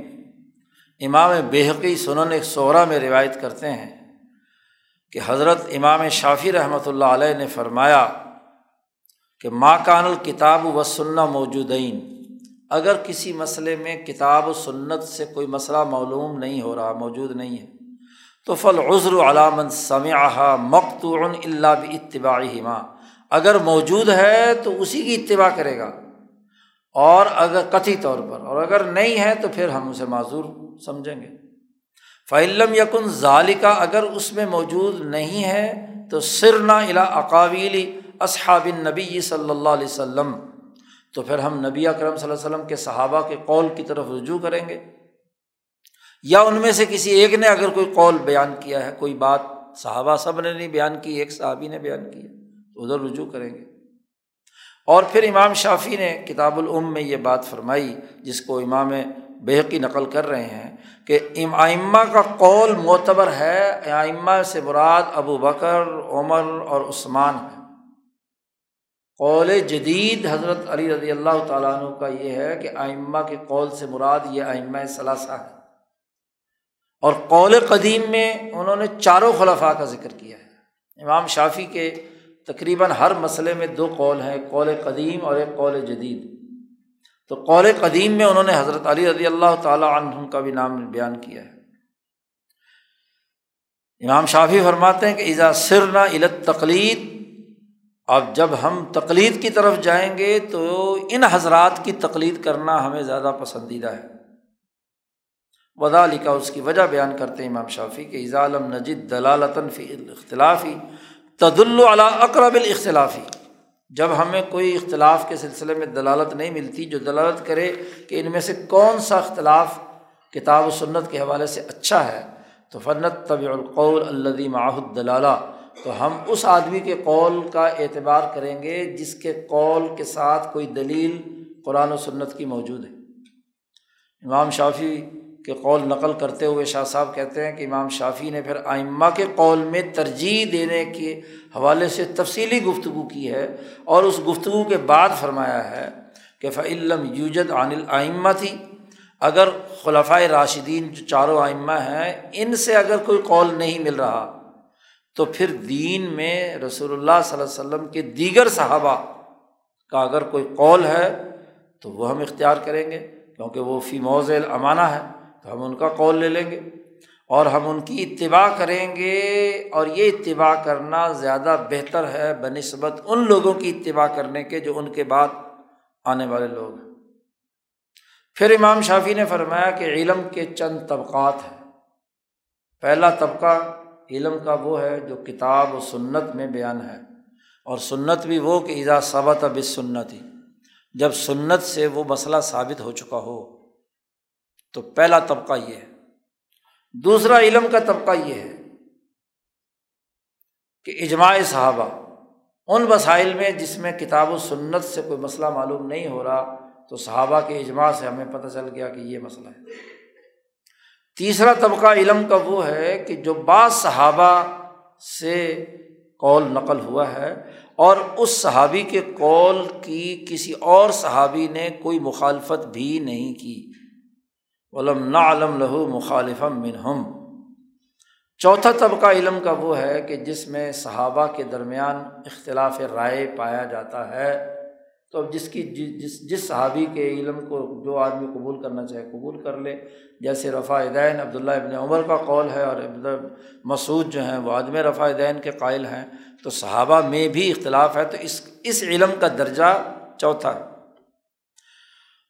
امام بحقی سنن ایک صورہ میں روایت کرتے ہیں کہ حضرت امام شافی رحمۃ اللہ علیہ نے فرمایا کہ ماں کان الکتاب و سننا موجودین۔ اگر کسی مسئلے میں کتاب و سنت سے کوئی مسئلہ معلوم نہیں ہو رہا، موجود نہیں ہے تو فل عذر علامن سمعہ مقتوع اللہ بھی اتباعی ماں اگر موجود ہے تو اسی کی اتباع کرے گا۔ اور اگر کتھی طور پر، اور اگر نہیں ہے تو پھر ہم اسے معذور سمجھیں گے۔ فعلم یکن ظالقہ اگر اس میں موجود نہیں ہے تو سرنا الا اقاویلی اصحاب نبی صلی اللہ علیہ وسلم۔ تو پھر ہم نبی اکرم صلی اللہ علیہ وسلم کے صحابہ کے قول کی طرف رجوع کریں گے۔ یا ان میں سے کسی ایک نے اگر کوئی قول بیان کیا ہے، کوئی بات صحابہ سب نے نہیں بیان کی، ایک صحابی نے بیان کیا تو ادھر رجوع کریں گے۔ اور پھر امام شافی نے کتاب العم میں یہ بات فرمائی، جس کو امام بحقی نقل کر رہے ہیں، کہ امائمہ کا قول معتبر ہے، ائمہ سے مراد ابو بکر، عمر اور عثمان ہے۔ قول جدید حضرت علی رضی اللہ تعالیٰ عنہ کا یہ ہے کہ آئمہ کے قول سے مراد یہ آئمہ ثلاثہ ہے اور قول قدیم میں انہوں نے چاروں خلفاء کا ذکر کیا ہے۔ امام شافی کے تقریباً ہر مسئلے میں دو قول ہیں قول قدیم اور ایک قول جدید۔ تو قول قدیم میں انہوں نے حضرت علی رضی اللہ تعالیٰ عنہ کا بھی نام بیان کیا ہے۔ امام شافی فرماتے ہیں کہ ایزا سرنا علت تقلید اب جب ہم تقلید کی طرف جائیں گے تو ان حضرات کی تقلید کرنا ہمیں زیادہ پسندیدہ ہے۔ ودا لکھا اس کی وجہ بیان کرتے ہیں امام شافی کہ اضالم نجد دلالتاً فی اختلافی تد اللہ اقرب الاختلافی جب ہمیں کوئی اختلاف کے سلسلے میں دلالت نہیں ملتی، جو دلالت کرے کہ ان میں سے کون سا اختلاف کتاب و سنت کے حوالے سے اچھا ہے، تو فنت طبی القول اللہ معاہد دلالہ تو ہم اس آدمی کے قول کا اعتبار کریں گے جس کے قول کے ساتھ کوئی دلیل قرآن و سنت کی موجود ہے۔ امام شافی کے قول نقل کرتے ہوئے شاہ صاحب کہتے ہیں کہ امام شافی نے پھر آئمہ کے قول میں ترجیح دینے کے حوالے سے تفصیلی گفتگو کی ہے اور اس گفتگو کے بعد فرمایا ہے کہ فعلم یوجد عن الآئمہ تھی اگر خلفۂ راشدین جو چاروں آئمہ ہیں، ان سے اگر کوئی قول نہیں مل رہا، تو پھر دین میں رسول اللہ صلی اللہ علیہ وسلم کے دیگر صحابہ کا اگر کوئی قول ہے، تو وہ ہم اختیار کریں گے، کیونکہ وہ فی موز امانہ ہے۔ تو ہم ان کا قول لے لیں گے اور ہم ان کی اتباع کریں گے اور یہ اتباع کرنا زیادہ بہتر ہے بہ نسبت ان لوگوں کی اتباع کرنے کے جو ان کے بعد آنے والے لوگ ہیں۔ پھر امام شافی نے فرمایا کہ علم کے چند طبقات ہیں۔ پہلا طبقہ علم کا وہ ہے جو کتاب و سنت میں بیان ہے۔ اور سنت بھی وہ کہ ایزا ثبت اب سنت ہی جب سنت سے وہ مسئلہ ثابت ہو چکا ہو۔ تو پہلا طبقہ یہ ہے۔ دوسرا علم کا طبقہ یہ ہے کہ اجماع صحابہ ان مسائل میں جس میں کتاب و سنت سے کوئی مسئلہ معلوم نہیں ہو رہا تو صحابہ کے اجماع سے ہمیں پتہ چل گیا کہ یہ مسئلہ ہے۔ تیسرا طبقہ علم کا وہ ہے کہ جو بعض صحابہ سے قول نقل ہوا ہے اور اس صحابی کے قول کی کسی اور صحابی نے کوئی مخالفت بھی نہیں کی۔ علم نا علم لہو مخالف منہم۔ چوتھا طبقہ علم کا وہ ہے کہ جس میں صحابہ کے درمیان اختلاف رائے پایا جاتا ہے، تو اب جس کی جی، جس جس صحابی کے علم کو جو آدمی قبول کرنا چاہے قبول کر لے۔ جیسے رفا دین عبداللہ ابن عمر کا قول ہے اور مسعود جو ہیں وہ عدم رفا دین کے قائل ہیں۔ تو صحابہ میں بھی اختلاف ہے، تو اس اس علم کا درجہ چوتھا۔ ہے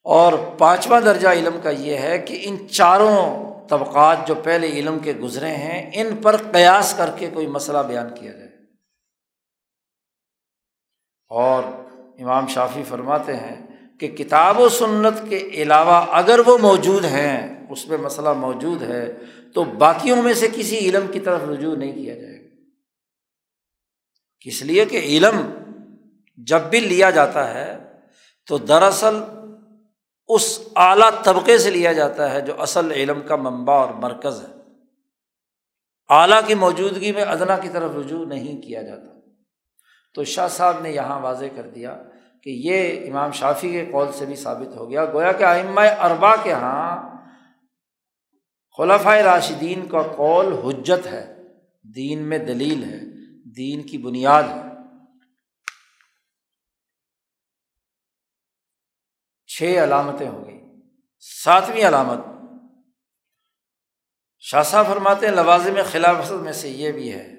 اور پانچواں درجہ علم کا یہ ہے کہ ان چاروں طبقات جو پہلے علم کے گزرے ہیں، ان پر قیاس کر کے کوئی مسئلہ بیان کیا جائے۔ اور امام شافی فرماتے ہیں کہ کتاب و سنت کے علاوہ اگر وہ موجود ہیں، اس میں مسئلہ موجود ہے، تو باقیوں میں سے کسی علم کی طرف رجوع نہیں کیا جائے گا۔ اس لیے کہ علم جب بھی لیا جاتا ہے، تو دراصل اس اعلیٰ طبقے سے لیا جاتا ہے جو اصل علم کا منبع اور مرکز ہے۔ اعلیٰ کی موجودگی میں ادنا کی طرف رجوع نہیں کیا جاتا۔ تو شاہ صاحب نے یہاں واضح کر دیا کہ یہ امام شافی کے قول سے بھی ثابت ہو گیا۔ گویا کہ آئمہ اربا کے یہاں خلفۂ راشدین کا قول حجت ہے، دین میں دلیل ہے، دین کی بنیاد ہے۔ چھ علامتیں ہو گئی ساتویں علامت۔ شاہ صاحب فرماتے ہیں لوازم خلافت میں سے یہ بھی ہے،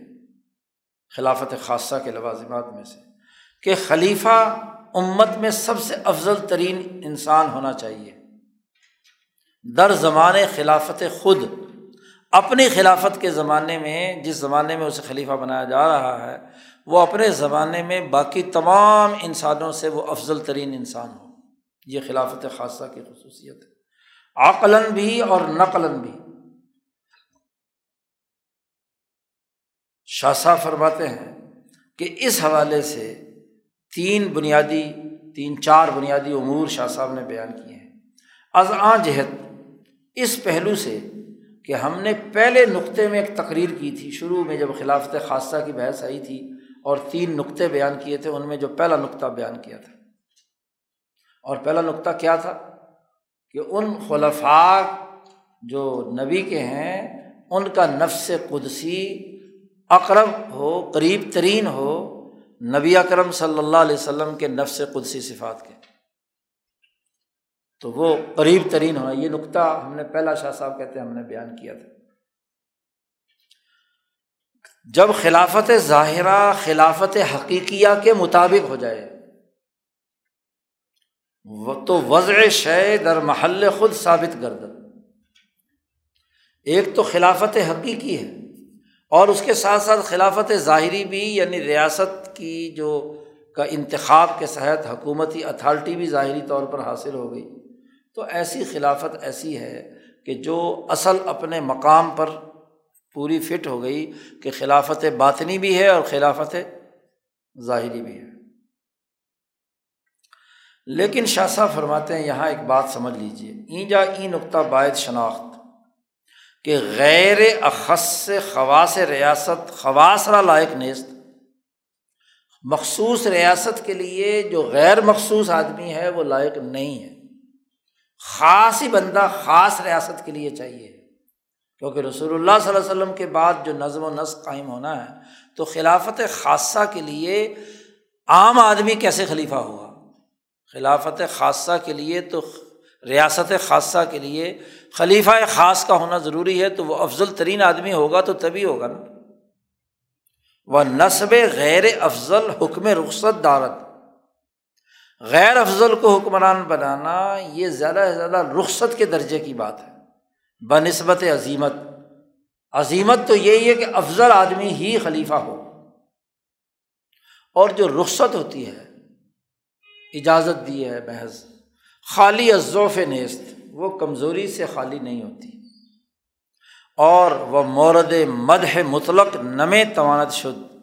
خلافت خاصہ کے لوازمات میں سے، کہ خلیفہ امت میں سب سے افضل ترین انسان ہونا چاہیے۔ در زمان خلافت خود، اپنی خلافت کے زمانے میں، جس زمانے میں اسے خلیفہ بنایا جا رہا ہے، وہ اپنے زمانے میں باقی تمام انسانوں سے وہ افضل ترین انسان ہو۔ یہ خلافت خاصہ کی خصوصیت ہے۔ عقلاً بھی اور نقلاً بھی۔ شاہ صاحب فرماتے ہیں کہ اس حوالے سے تین بنیادی، تین چار بنیادی امور شاہ صاحب نے بیان کیے ہیں۔ از جہت، اس پہلو سے کہ ہم نے پہلے نقطے میں ایک تقریر کی تھی، شروع میں جب خلافت خاصہ کی بحث آئی تھی اور تین نقطے بیان کیے تھے، ان میں جو پہلا نقطہ بیان کیا تھا۔ اور پہلا نقطہ کیا تھا کہ ان خلفاء جو نبی کے ہیں، ان کا نفس قدسی اقرب ہو، قریب ترین ہو نبی اکرم صلی اللہ علیہ وسلم کے نفس قدسی صفات کے۔ تو وہ قریب ترین ہونا، یہ نقطہ ہم نے پہلا شاہ صاحب کہتے ہیں، ہم نے بیان کیا تھا۔ جب خلافت ظاہرہ، خلافت حقیقیہ کے مطابق ہو جائے تو وضع شے در محل خود ثابت گردن ایک تو خلافت حقیقی ہے اور اس کے ساتھ ساتھ خلافت ظاہری بھی یعنی ریاست کی جو کا انتخاب کے صحت حکومتی اتھارٹی بھی ظاہری طور پر حاصل ہو گئی۔ تو ایسی خلافت ایسی ہے کہ جو اصل اپنے مقام پر پوری فٹ ہو گئی کہ خلافت باطنی بھی ہے اور خلافت ظاہری بھی ہے۔ لیکن شاہ صاحب فرماتے ہیں، یہاں ایک بات سمجھ لیجیے اینجا ای نقطہ باعث شناخت کہ غیر اخص خواص ریاست خواص را لائق نیست۔ مخصوص ریاست کے لیے جو غیر مخصوص آدمی ہے، وہ لائق نہیں ہے۔ خاص ہی بندہ خاص ریاست کے لیے چاہیے۔ کیونکہ رسول اللہ صلی اللہ علیہ وسلم کے بعد جو نظم و نسق قائم ہونا ہے، تو خلافت خاصہ کے لیے عام آدمی کیسے خلیفہ ہوا؟ خلافت خاصہ کے لیے تو ریاست خاصہ کے لیے خلیفہ خاص کا ہونا ضروری ہے تو وہ افضل ترین آدمی ہوگا تو تبھی ہوگا نا۔ وہ نصب غیر افضل حکم رخصت دارت۔ غیر افضل کو حکمران بنانا یہ زیادہ سے زیادہ رخصت کے درجے کی بات ہے۔ بہ نسبت عظیمت۔ عظیمت تو یہی ہے کہ افضل آدمی ہی خلیفہ ہو۔ اور جو رخصت ہوتی ہے اجازت دی ہے محض خالی ازوف نیست، وہ کمزوری سے خالی نہیں ہوتی۔ اور وہ مورد مدح مطلق نم توانت شد۔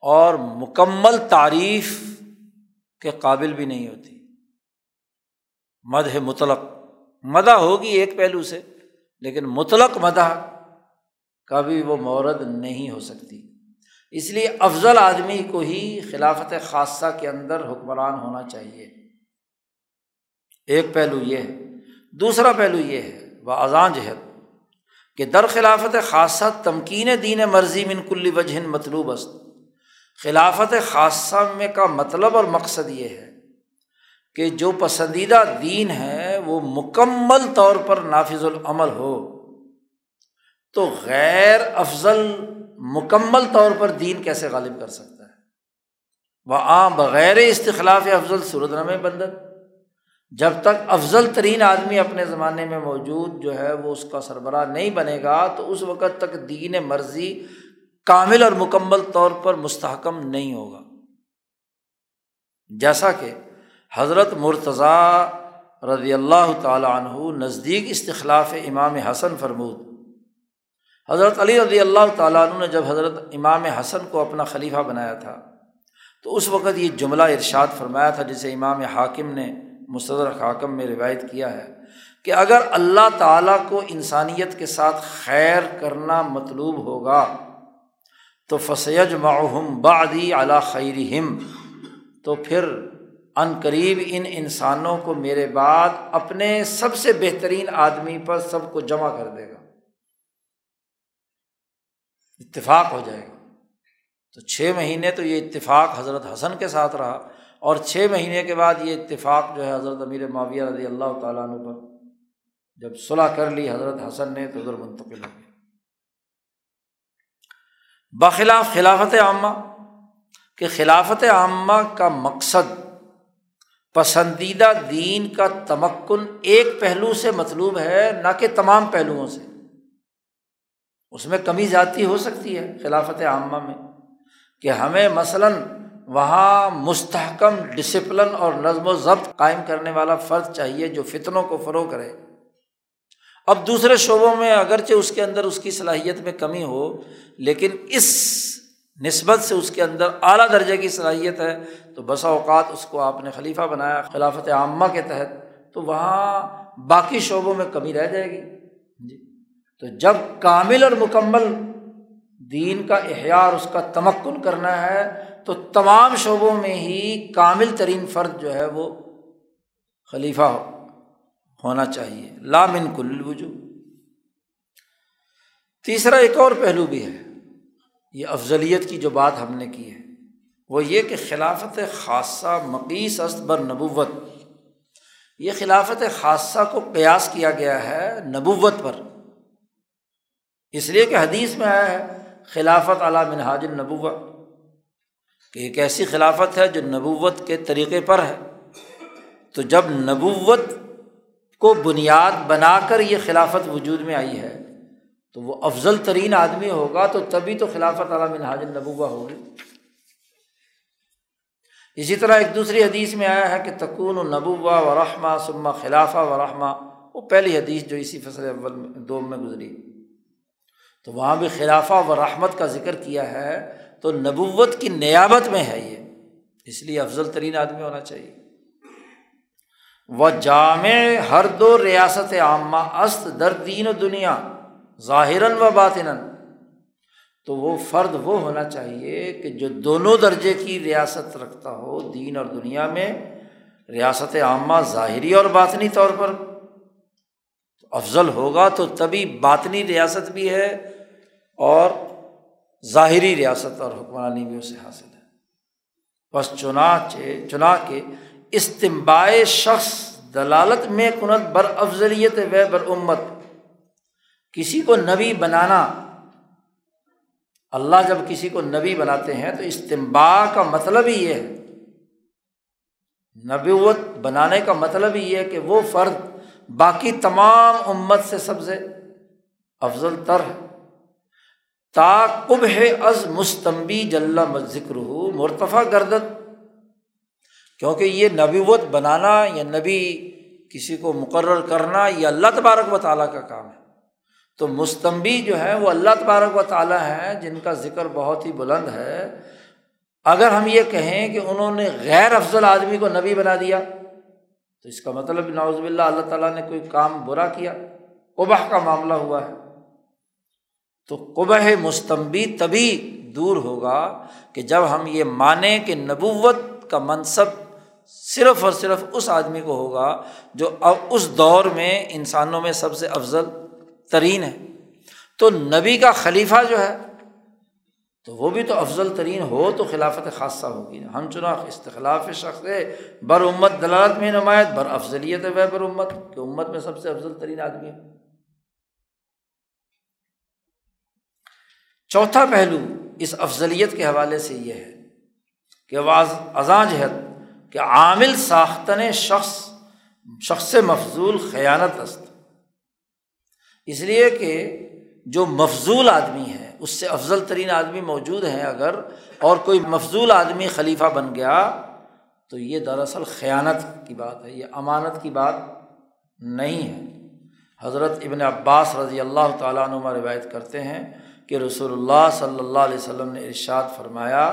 اور مکمل تعریف کے قابل بھی نہیں ہوتی۔ مدح مطلق، مدح ہوگی ایک پہلو سے، لیکن مطلق مدح کا بھی وہ مورد نہیں ہو سکتی۔ اس لیے افضل آدمی کو ہی خلافت خاصہ کے اندر حکمران ہونا چاہیے۔ ایک پہلو یہ ہے، دوسرا پہلو یہ ہے وہ اذان جہد کہ در خلافت خاصہ تمکین دین مرضی من کلی وجہ مطلوب است۔ خلافت خاصہ میں کا مطلب اور مقصد یہ ہے کہ جو پسندیدہ دین ہے وہ مکمل طور پر نافذ العمل ہو۔ تو غیر افضل مکمل طور پر دین کیسے غالب کر سکتا ہے؟ وہ عام بغیر استخلاف افضل صورت نام بندت جب تک افضل ترین آدمی اپنے زمانے میں موجود جو ہے وہ اس کا سربراہ نہیں بنے گا، تو اس وقت تک دین مرضی کامل اور مکمل طور پر مستحکم نہیں ہوگا۔ جیسا کہ حضرت مرتضیٰ رضی اللہ تعالیٰ عنہ نزدیک استخلاف امام حسن فرمود حضرت علی رضی اللہ تعالیٰ عنہ نے جب حضرت امام حسن کو اپنا خلیفہ بنایا تھا، تو اس وقت یہ جملہ ارشاد فرمایا تھا جسے امام حاکم نے مصدر حاکم میں روایت کیا ہے کہ اگر اللہ تعالیٰ کو انسانیت کے ساتھ خیر کرنا مطلوب ہوگا، تو فسیج معہم بعدی اعلیٰ خیر تو پھر عن قریب ان انسانوں کو میرے بعد اپنے سب سے بہترین آدمی پر سب کو جمع کر دے گا۔ اتفاق ہو جائے گا تو چھ مہینے تو یہ اتفاق حضرت حسن کے ساتھ رہا اور چھ مہینے کے بعد یہ اتفاق جو ہے حضرت امیر معاویہ رضی اللہ تعالیٰ عنہ پر جب صلاح کر لی حضرت حسن نے تو ادھر منتقل ہو گیا بخلاف خلافت عامہ، کہ خلافت عامہ کا مقصد پسندیدہ دین کا تمکن ایک پہلو سے مطلوب ہے، نہ کہ تمام پہلوؤں سے۔ اس میں کمی زیادتی ہو سکتی ہے خلافت عامہ میں کہ ہمیں مثلاً وہاں مستحکم ڈسپلن اور نظم و ضبط قائم کرنے والا فرد چاہیے جو فتنوں کو فروغ کرے۔ اب دوسرے شعبوں میں اگرچہ اس کے اندر اس کی صلاحیت میں کمی ہو، لیکن اس نسبت سے اس کے اندر اعلیٰ درجے کی صلاحیت ہے، تو بسا اوقات اس کو آپ نے خلیفہ بنایا خلافت عامہ کے تحت، تو وہاں باقی شعبوں میں کمی رہ جائے گی۔ تو جب کامل اور مکمل دین کا احیار اس کا تمکن کرنا ہے، تو تمام شعبوں میں ہی کامل ترین فرد جو ہے وہ خلیفہ ہونا چاہیے۔ لامن کل وجو تیسرا ایک اور پہلو بھی ہے۔ یہ افضلیت کی جو بات ہم نے کی ہے، وہ یہ کہ خلافت خاصہ مقیس است بر نبوت۔ یہ خلافت خاصہ کو قیاس کیا گیا ہے نبوت پر۔ اس لیے کہ حدیث میں آیا ہے، خلافت علی منہاج النبوت، کہ ایک ایسی خلافت ہے جو نبوت کے طریقے پر ہے۔ تو جب نبوت کو بنیاد بنا کر یہ خلافت وجود میں آئی ہے، تو وہ افضل ترین آدمی ہوگا تو تبھی تو خلافت علام الحاظ نبوہ ہوگی۔ اسی طرح ایک دوسری حدیث میں آیا ہے کہ تکون و نبوہ و رحمہ سما خلافہ و رحمہ وہ پہلی حدیث جو اسی فصل اول دوم میں گزری۔ تو وہاں بھی خلافہ و رحمت کا ذکر کیا ہے تو نبوت کی نیابت میں ہے یہ۔ اس لیے افضل ترین آدمی ہونا چاہیے۔ وہ جامع ہر دو ریاست عامہ، است در دین و دنیا، ظاہراً و باطن تو وہ فرد وہ ہونا چاہیے کہ جو دونوں درجے کی ریاست رکھتا ہو دین اور دنیا میں، ریاست عامہ ظاہری اور باطنی طور پر۔ افضل ہوگا تو تبھی باطنی ریاست بھی ہے اور ظاہری ریاست اور حکمرانی بھی اسے حاصل ہے۔ بس چنا چنا کے استمبائے شخص دلالت میں کنت بر افضلیت و بر امت، کسی کو نبی بنانا، اللہ جب کسی کو نبی بناتے ہیں تو استمبا کا مطلب ہی یہ ہے۔ نبوت بنانے کا مطلب ہی یہ ہے کہ وہ فرد باقی تمام امت سے سب سے افضل تر ہے۔ تا کب ہے از مستمبی جل ذکر ہو مرتفع گردت کیونکہ یہ نبوت بنانا یا نبی کسی کو مقرر کرنا یہ اللہ تبارک و تعالیٰ کا کام ہے۔ تو مستمبی جو ہے وہ اللہ تبارک و تعالیٰ ہیں جن کا ذکر بہت ہی بلند ہے۔ اگر ہم یہ کہیں کہ انہوں نے غیر افضل آدمی کو نبی بنا دیا، تو اس کا مطلب ناوز باللہ اللہ تعالیٰ نے کوئی کام برا کیا۔ قبح کا معاملہ ہوا ہے۔ تو قبح مستمبی تبھی دور ہوگا کہ جب ہم یہ مانیں کہ نبوت کا منصب صرف اور صرف اس آدمی کو ہوگا جو اب اس دور میں انسانوں میں سب سے افضل ترین ہے۔ تو نبی کا خلیفہ جو ہے، تو وہ بھی تو افضل ترین ہو تو خلافت خاصہ ہوگی۔ ہم چنا استخلاف شخص بر امت دلالت میں نمایت بر افضلیت ہے، بر امت۔ کہ امت میں سب سے افضل ترین آدمی ہے۔ چوتھا پہلو اس افضلیت کے حوالے سے یہ ہے کہ ازاں جہت کہ عامل ساختن شخص شخص مفضول خیانت است۔ اس لیے کہ جو مفضول آدمی ہے، اس سے افضل ترین آدمی موجود ہیں۔ اگر اور کوئی مفضول آدمی خلیفہ بن گیا، تو یہ دراصل خیانت کی بات ہے، یہ امانت کی بات نہیں ہے۔ حضرت ابن عباس رضی اللہ تعالیٰ عنہ روایت کرتے ہیں کہ رسول اللہ صلی اللہ علیہ وسلم نے ارشاد فرمایا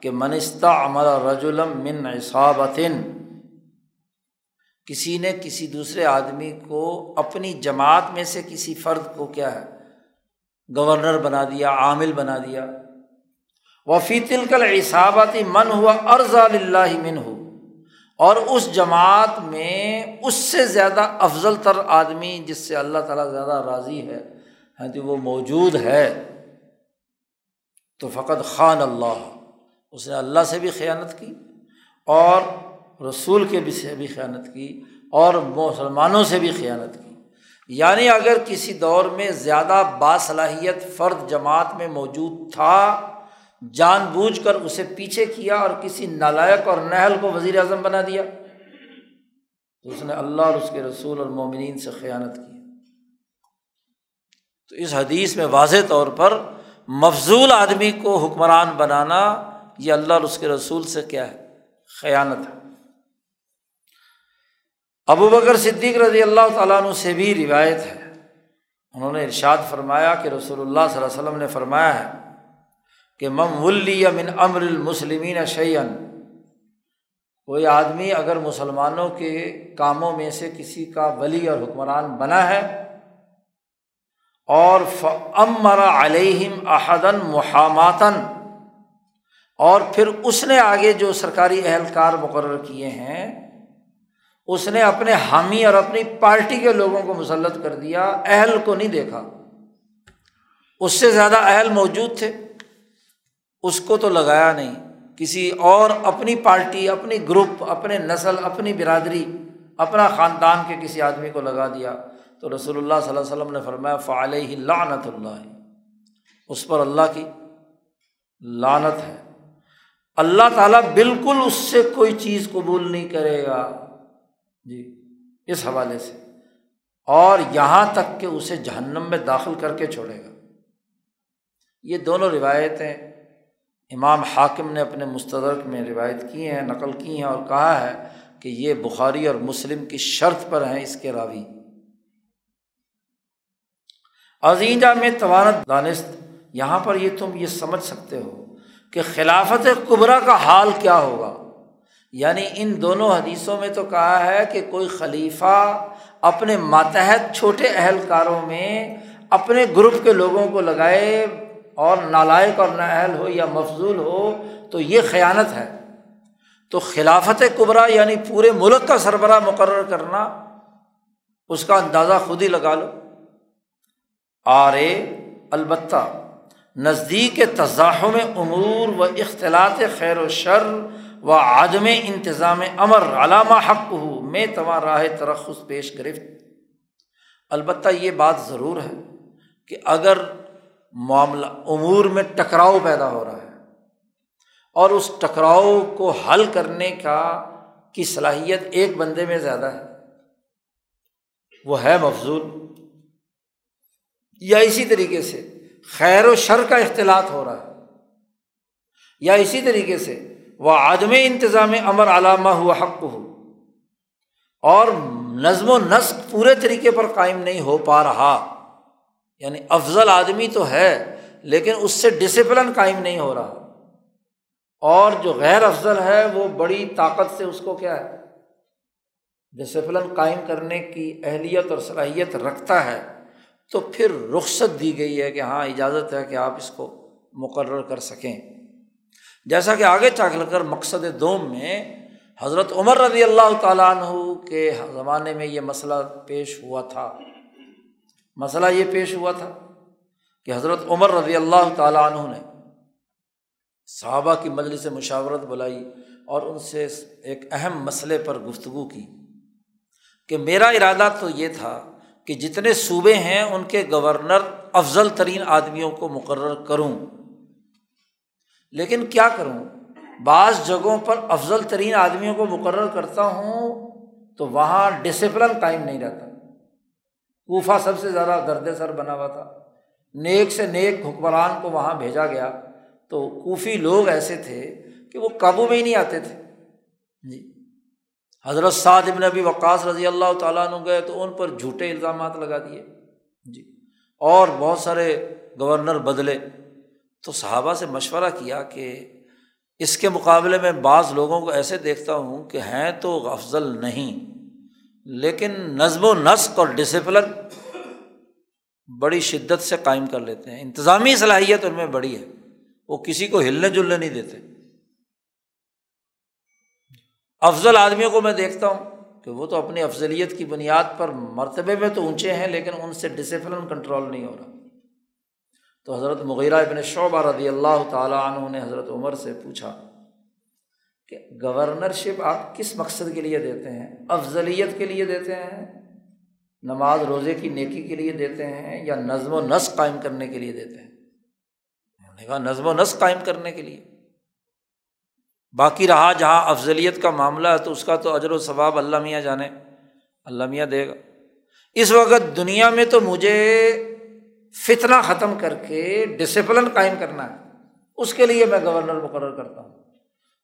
کہ منستہ عمر رجولم من عصابتن، کسی نے کسی دوسرے آدمی کو اپنی جماعت میں سے کسی فرد کو کیا ہے، گورنر بنا دیا، عامل بنا دیا۔ وفی تلکل عصابتی من ہوا ارض اللہ من ہو اور اس جماعت میں اس سے زیادہ افضل تر آدمی جس سے اللہ تعالیٰ زیادہ راضی ہے ہاں جی وہ موجود ہے۔ تو فقط خان اللہ۔ اس نے اللہ سے بھی خیانت کی اور رسول کے بھی سے بھی خیانت کی اور مسلمانوں سے بھی خیانت کی۔ یعنی اگر کسی دور میں زیادہ باصلاحیت فرد جماعت میں موجود تھا، جان بوجھ کر اسے پیچھے کیا اور کسی نالائق اور نہل کو وزیر اعظم بنا دیا، تو اس نے اللہ اور اس کے رسول اور مومنین سے خیانت کی۔ تو اس حدیث میں واضح طور پر مفضول آدمی کو حکمران بنانا یہ اللہ اور اس کے رسول سے کیا ہے؟ خیانت ہے۔ ابو بکر صدیق رضی اللہ تعالیٰ عنہ سے بھی روایت ہے۔ انہوں نے ارشاد فرمایا کہ رسول اللہ صلی اللہ علیہ وسلم نے فرمایا ہے کہ مم ولی من امر المسلمین شعین کوئی آدمی اگر مسلمانوں کے کاموں میں سے کسی کا ولی اور حکمران بنا ہے اور امر علیہم احدن محاماتن اور پھر اس نے آگے جو سرکاری اہلکار مقرر کیے ہیں، اس نے اپنے حامی اور اپنی پارٹی کے لوگوں کو مسلط کر دیا، اہل کو نہیں دیکھا۔ اس سے زیادہ اہل موجود تھے۔ اس کو تو لگایا نہیں۔ کسی اور اپنی پارٹی، اپنی گروپ، اپنے نسل، اپنی برادری، اپنا خاندان کے کسی آدمی کو لگا دیا۔ تو رسول اللہ صلی اللہ علیہ وسلم نے فرمایا فعلیہ لعنت اللہ اس پر اللہ کی لانت ہے۔ اللہ تعالیٰ بالکل اس سے کوئی چیز قبول نہیں کرے گا۔ جی اس حوالے سے۔ اور یہاں تک کہ اسے جہنم میں داخل کر کے چھوڑے گا۔ یہ دونوں روایتیں امام حاکم نے اپنے مستدرک میں روایت کی ہیں، نقل کی ہیں اور کہا ہے کہ یہ بخاری اور مسلم کی شرط پر ہیں اس کے راوی۔ عظیجہ میں توانت دانست، یہاں پر یہ تم یہ سمجھ سکتے ہو کہ خلافت قبرا کا حال کیا ہوگا۔ یعنی ان دونوں حدیثوں میں تو کہا ہے کہ کوئی خلیفہ اپنے ماتحت چھوٹے اہلکاروں میں اپنے گروپ کے لوگوں کو لگائے اور نالائق اور نااہل ہو یا مفضول ہو تو یہ خیانت ہے۔ تو خلافت قبرا یعنی پورے ملک کا سربراہ مقرر کرنا، اس کا اندازہ خود ہی لگا لو۔ آرے، البتہ نزدیک تضاحم امور و اختلاط خیر و شر و عدم انتظام امر علامہ حق ہو میں تمہار راہ ترخص پیش گرفت۔ البتہ یہ بات ضرور ہے کہ اگر معاملہ امور میں ٹکراؤ پیدا ہو رہا ہے اور اس ٹکراؤ کو حل کرنے کا کی صلاحیت ایک بندے میں زیادہ ہے، وہ ہے مفضول۔ یا اسی طریقے سے خیر و شر کا اختلاط ہو رہا ہے، یا اسی طریقے سے وہ عدم انتظام امر علامہ ہوا حق ہو اور نظم و نسق پورے طریقے پر قائم نہیں ہو پا رہا۔ یعنی افضل آدمی تو ہے، لیکن اس سے ڈسپلن قائم نہیں ہو رہا۔ اور جو غیر افضل ہے، وہ بڑی طاقت سے اس کو کیا ہے؟ ڈسپلن قائم کرنے کی اہلیت اور صلاحیت رکھتا ہے۔ تو پھر رخصت دی گئی ہے کہ ہاں اجازت ہے کہ آپ اس کو مقرر کر سکیں۔ جیسا کہ آگے چل کر مقصد دوم میں حضرت عمر رضی اللہ تعالیٰ عنہ کے زمانے میں یہ مسئلہ پیش ہوا تھا۔ مسئلہ یہ پیش ہوا تھا کہ حضرت عمر رضی اللہ تعالیٰ عنہ نے صحابہ کی مجلس مشاورت بلائی اور ان سے ایک اہم مسئلے پر گفتگو کی کہ میرا ارادہ تو یہ تھا کہ جتنے صوبے ہیں ان کے گورنر افضل ترین آدمیوں کو مقرر کروں۔ لیکن کیا کروں؟ بعض جگہوں پر افضل ترین آدمیوں کو مقرر کرتا ہوں تو وہاں ڈسپلن قائم نہیں رہتا۔ کوفہ سب سے زیادہ درد سر بنا ہوا تھا۔ نیک سے نیک حکمران کو وہاں بھیجا گیا۔ تو کوفی لوگ ایسے تھے کہ وہ قابو میں ہی نہیں آتے تھے۔ جی۔ حضرت سعد ابن ابی وقاص رضی اللہ تعالیٰ عنہ گئے تو ان پر جھوٹے الزامات لگا دیے۔ جی۔ اور بہت سارے گورنر بدلے۔ تو صحابہ سے مشورہ کیا کہ اس کے مقابلے میں بعض لوگوں کو ایسے دیکھتا ہوں کہ ہیں تو افضل نہیں، لیکن نظم و نسق اور ڈسپلن بڑی شدت سے قائم کر لیتے ہیں۔ انتظامی صلاحیت ان میں بڑی ہے۔ وہ کسی کو ہلنے جلنے نہیں دیتے۔ افضل آدمیوں کو میں دیکھتا ہوں کہ وہ تو اپنی افضلیت کی بنیاد پر مرتبے میں تو اونچے ہیں، لیکن ان سے ڈسپلن کنٹرول نہیں ہو رہا۔ تو حضرت مغیرہ ابن شعبہ رضی اللہ تعالیٰ عنہ نے حضرت عمر سے پوچھا کہ گورنرشپ آپ کس مقصد کے لیے دیتے ہیں؟ افضلیت کے لیے دیتے ہیں؟ نماز روزے کی نیکی کے لیے دیتے ہیں یا نظم و نسق قائم کرنے کے لیے دیتے ہیں؟ انہوں نے کہا نظم و نسق قائم کرنے کے لیے۔ باقی رہا جہاں افضلیت کا معاملہ ہے تو اس کا تو اجر و ثواب اللہ میاں جانے، اللہ میاں دے گا۔ اس وقت دنیا میں تو مجھے فتنا ختم کر کے ڈسپلن قائم کرنا ہے۔ اس کے لیے میں گورنر مقرر کرتا ہوں۔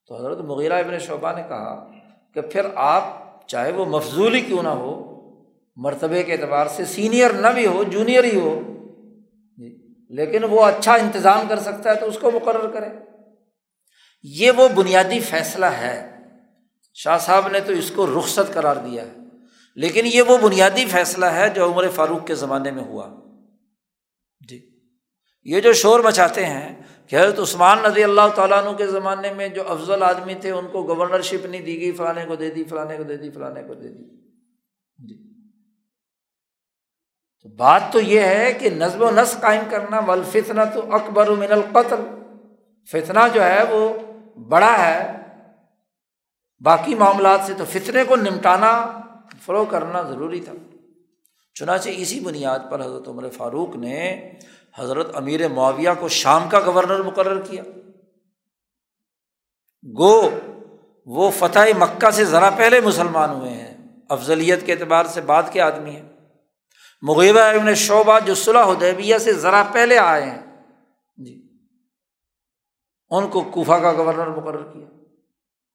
تو حضرت مغیرہ ابن شعبہ نے کہا کہ پھر آپ چاہے وہ مفضول ہی کیوں نہ ہو، مرتبے کے اعتبار سے سینئر نہ بھی ہو جونیئر ہی ہو جی لیکن وہ اچھا انتظام کر سکتا ہے تو اس کو مقرر کرے۔ یہ وہ بنیادی فیصلہ ہے۔ شاہ صاحب نے تو اس کو رخصت قرار دیا ہے۔ لیکن یہ وہ بنیادی فیصلہ ہے جو عمر فاروق کے زمانے میں ہوا۔ جی۔ یہ جو شور مچاتے ہیں کہ حضرت عثمان نظی اللہ تعالیٰ عنہ کے زمانے میں جو افضل آدمی تھے، ان کو گورنرشپ نہیں دی گئی، فلانے کو دے دی، فلانے کو دے دی، فلانے کو دے دی۔ جی۔ تو بات تو یہ ہے کہ نظم و نسق قائم کرنا ولفتنا تو اکبر من القتل۔ فتنہ جو ہے وہ بڑا ہے۔ باقی معاملات سے تو فتنے کو نمٹانا، فروغ کرنا ضروری تھا۔ چنانچہ اسی بنیاد پر حضرت عمر فاروق نے حضرت امیر معاویہ کو شام کا گورنر مقرر کیا۔ گو، وہ فتح مکہ سے ذرا پہلے مسلمان ہوئے ہیں۔ افضلیت کے اعتبار سے بعد کے آدمی ہیں۔ مغیبہ ابن شعبہ جو صلاح حدیبیہ سے ذرا پہلے آئے ہیں۔ ان کو کوفہ کا گورنر مقرر کیا۔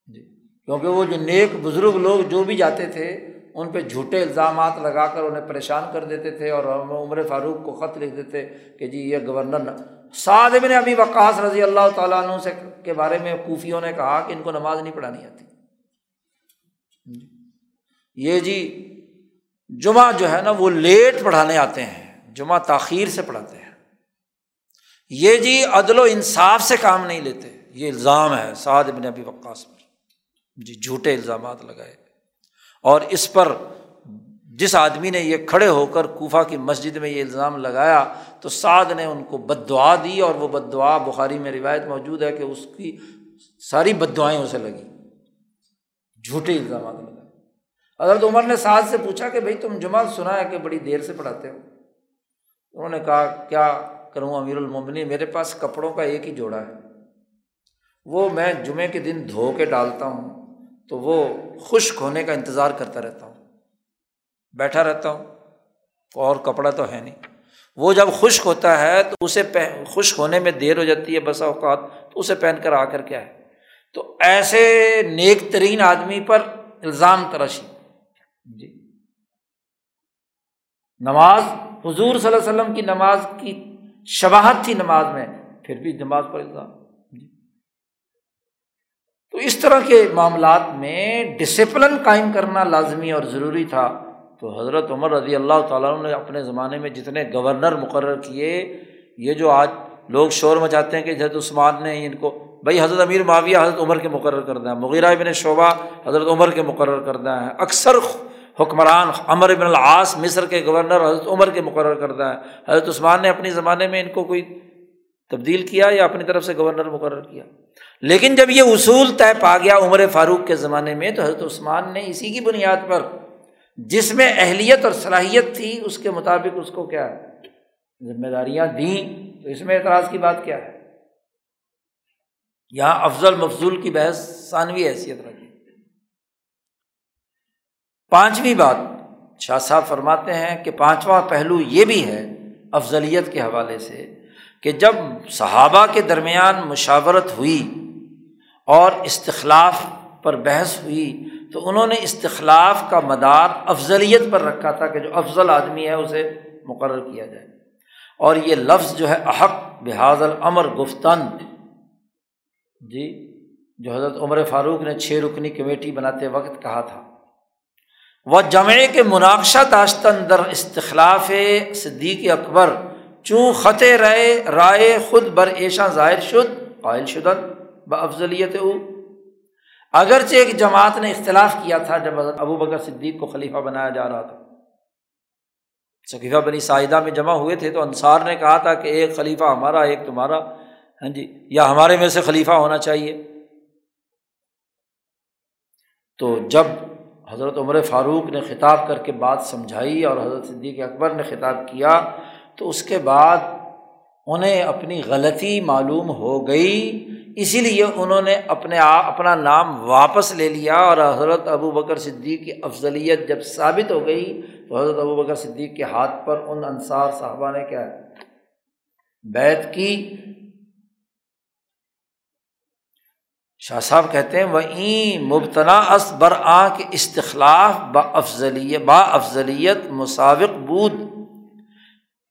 جی کیونکہ وہ جو نیک بزرگ لوگ جو بھی جاتے تھے، ان پہ جھوٹے الزامات لگا کر انہیں پریشان کر دیتے تھے اور عمر فاروق کو خط لکھ دیتے کہ جی یہ گورنر سعد ابن ابھی وقاص رضی اللہ تعالیٰ عنہ سے کے بارے میں کوفیوں نے کہا کہ ان کو نماز نہیں پڑھانی آتی۔ جی۔ یہ جی جمعہ جو ہے نا، وہ لیٹ پڑھانے آتے ہیں۔ جمعہ تاخیر سے پڑھاتے ہیں۔ یہ جی عدل و انصاف سے کام نہیں لیتے، یہ الزام ہے سعد ابن ابی وقاص پر۔ جی جھوٹے الزامات لگائے۔ اور اس پر جس آدمی نے یہ کھڑے ہو کر کوفہ کی مسجد میں یہ الزام لگایا تو سعد نے ان کو بد دعا دی اور وہ بد دعا بخاری میں روایت موجود ہے کہ اس کی ساری بد دعائیں اسے لگی جھوٹے الزامات لگائے۔ حضرت عمر نے سعد سے پوچھا کہ بھائی تم جمع سنا ہے کہ بڑی دیر سے پڑھاتے ہو؟ انہوں نے کہا، کیا کروں امیر المومنی میرے پاس کپڑوں کا ایک ہی جوڑا ہے۔ وہ میں جمعے کے دن دھو کے ڈالتا ہوں، تو وہ خشک ہونے کا انتظار کرتا رہتا ہوں، بیٹھا رہتا ہوں، اور کپڑا تو ہے نہیں۔ وہ جب خشک ہوتا ہے، تو اسے خشک ہونے میں دیر ہو جاتی ہے بسا اوقات، تو اسے پہن کر آ کر کیا ہے۔ تو ایسے نیک ترین آدمی پر الزام تراشی۔ جی۔ نماز، حضور صلی اللہ علیہ وسلم کی نماز کی شباہت تھی نماز میں، پھر بھی نماز پر الزام۔ جی۔ تو اس طرح کے معاملات میں ڈسپلن قائم کرنا لازمی اور ضروری تھا۔ تو حضرت عمر رضی اللہ تعالیٰ نے اپنے زمانے میں جتنے گورنر مقرر کیے، یہ جو آج لوگ شور مچاتے ہیں کہ حضرت عثمان نے ان کو، بھائی حضرت امیر معاویہ حضرت عمر کے مقرر کردہ ہے مغیرہ ابن شعبہ حضرت عمر کے مقرر کردہ ہیں اکثر حکمران امر ابن العاص، مصر کے گورنر، حضرت عمر کے مقرر کردہ ہے حضرت عثمان نے اپنی زمانے میں ان کو کوئی تبدیل کیا یا اپنی طرف سے گورنر مقرر کیا؟ لیکن جب یہ اصول طے پا گیا عمر فاروق کے زمانے میں، تو حضرت عثمان نے اسی کی بنیاد پر جس میں اہلیت اور صلاحیت تھی، اس کے مطابق اس کو کیا ذمہ داریاں دیں۔ تو اس میں اعتراض کی بات کیا ہے؟ یہاں افضل مفضول کی بحث ثانوی حیثیت رکھی پانچویں بات، شاہ صاحب فرماتے ہیں کہ پانچواں پہلو یہ بھی ہے افضلیت کے حوالے سے کہ جب صحابہ کے درمیان مشاورت ہوئی اور استخلاف پر بحث ہوئی تو انہوں نے استخلاف کا مدار افضلیت پر رکھا تھا کہ جو افضل آدمی ہے اسے مقرر کیا جائے۔ اور یہ لفظ جو ہے احق بحاظ العمر گفتن جی جو حضرت عمر فاروق نے چھ رکنی کمیٹی بناتے وقت کہا تھا۔ وہ جمع کے مناقشہ داشتن در استخلاف صدیق اکبر، چوں خط رائے رائے خود بر ایشا ظاہر شد، قائل شدن ب افضلیت او۔ اگرچہ ایک جماعت نے اختلاف کیا تھا جب ابو بکر صدیق کو خلیفہ بنایا جا رہا تھا۔ شکیفہ بنی سعیدہ میں جمع ہوئے تھے تو انصار نے کہا تھا کہ ایک خلیفہ ہمارا، ایک تمہارا ہاں جی یا ہمارے میں سے خلیفہ ہونا چاہیے۔ تو جب حضرت عمر فاروق نے خطاب کر کے بات سمجھائی اور حضرت صدیق اکبر نے خطاب کیا تو اس کے بعد انہیں اپنی غلطی معلوم ہو گئی۔ اسی لیے انہوں نے اپنے آپ اپنا نام واپس لے لیا اور حضرت ابو بکر صدیق کی افضلیت جب ثابت ہو گئی تو حضرت ابو بکر صدیق کے ہاتھ پر ان انصار صاحبہ نے کیا بیت کی شاہ صاحب کہتے ہیں وہ این مبتنا اس بر آ کے استخلاف با افضلیت با افضلیت مساوق بود۔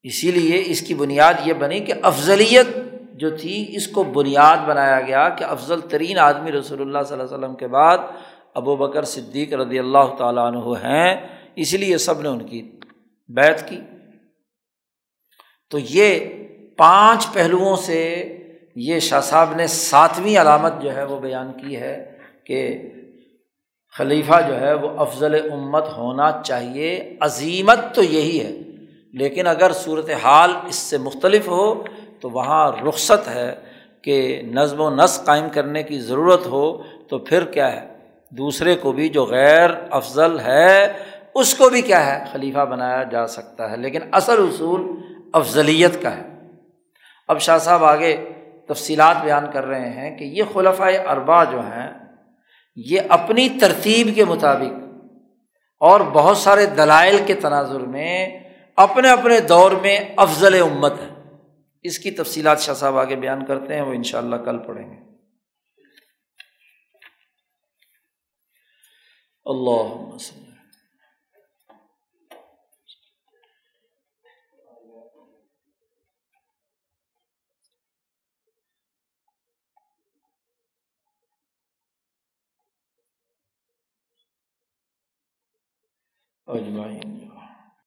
اسی لیے اس کی بنیاد یہ بنی کہ افضلیت جو تھی، اس کو بنیاد بنایا گیا کہ افضل ترین آدمی رسول اللہ صلی اللہ علیہ وسلم کے بعد ابو بکر صدیق رضی اللہ تعالیٰ عنہ ہیں۔ اس لیے سب نے ان کی بیت کی۔ تو یہ پانچ پہلوؤں سے یہ شاہ صاحب نے ساتویں علامت جو ہے وہ بیان کی ہے کہ خلیفہ جو ہے وہ افضل امت ہونا چاہیے، عظیمت تو یہی ہے، لیکن اگر صورت حال اس سے مختلف ہو تو وہاں رخصت ہے کہ نظم و نسق قائم کرنے کی ضرورت ہو تو پھر کیا ہے؟ دوسرے کو بھی جو غیر افضل ہے، اس کو بھی کیا ہے؟ خلیفہ بنایا جا سکتا ہے، لیکن اصل اصول افضلیت کا ہے۔ اب شاہ صاحب آگے تفصیلات بیان کر رہے ہیں کہ یہ خلفۂ اربا جو ہیں، یہ اپنی ترتیب کے مطابق اور بہت سارے دلائل کے تناظر میں اپنے اپنے دور میں افضل امت ہے اس کی تفصیلات شاہ صاحب آگے بیان کرتے ہیں، وہ ان شاء اللہ کل پڑھیں گے۔ اللہ اجمائیں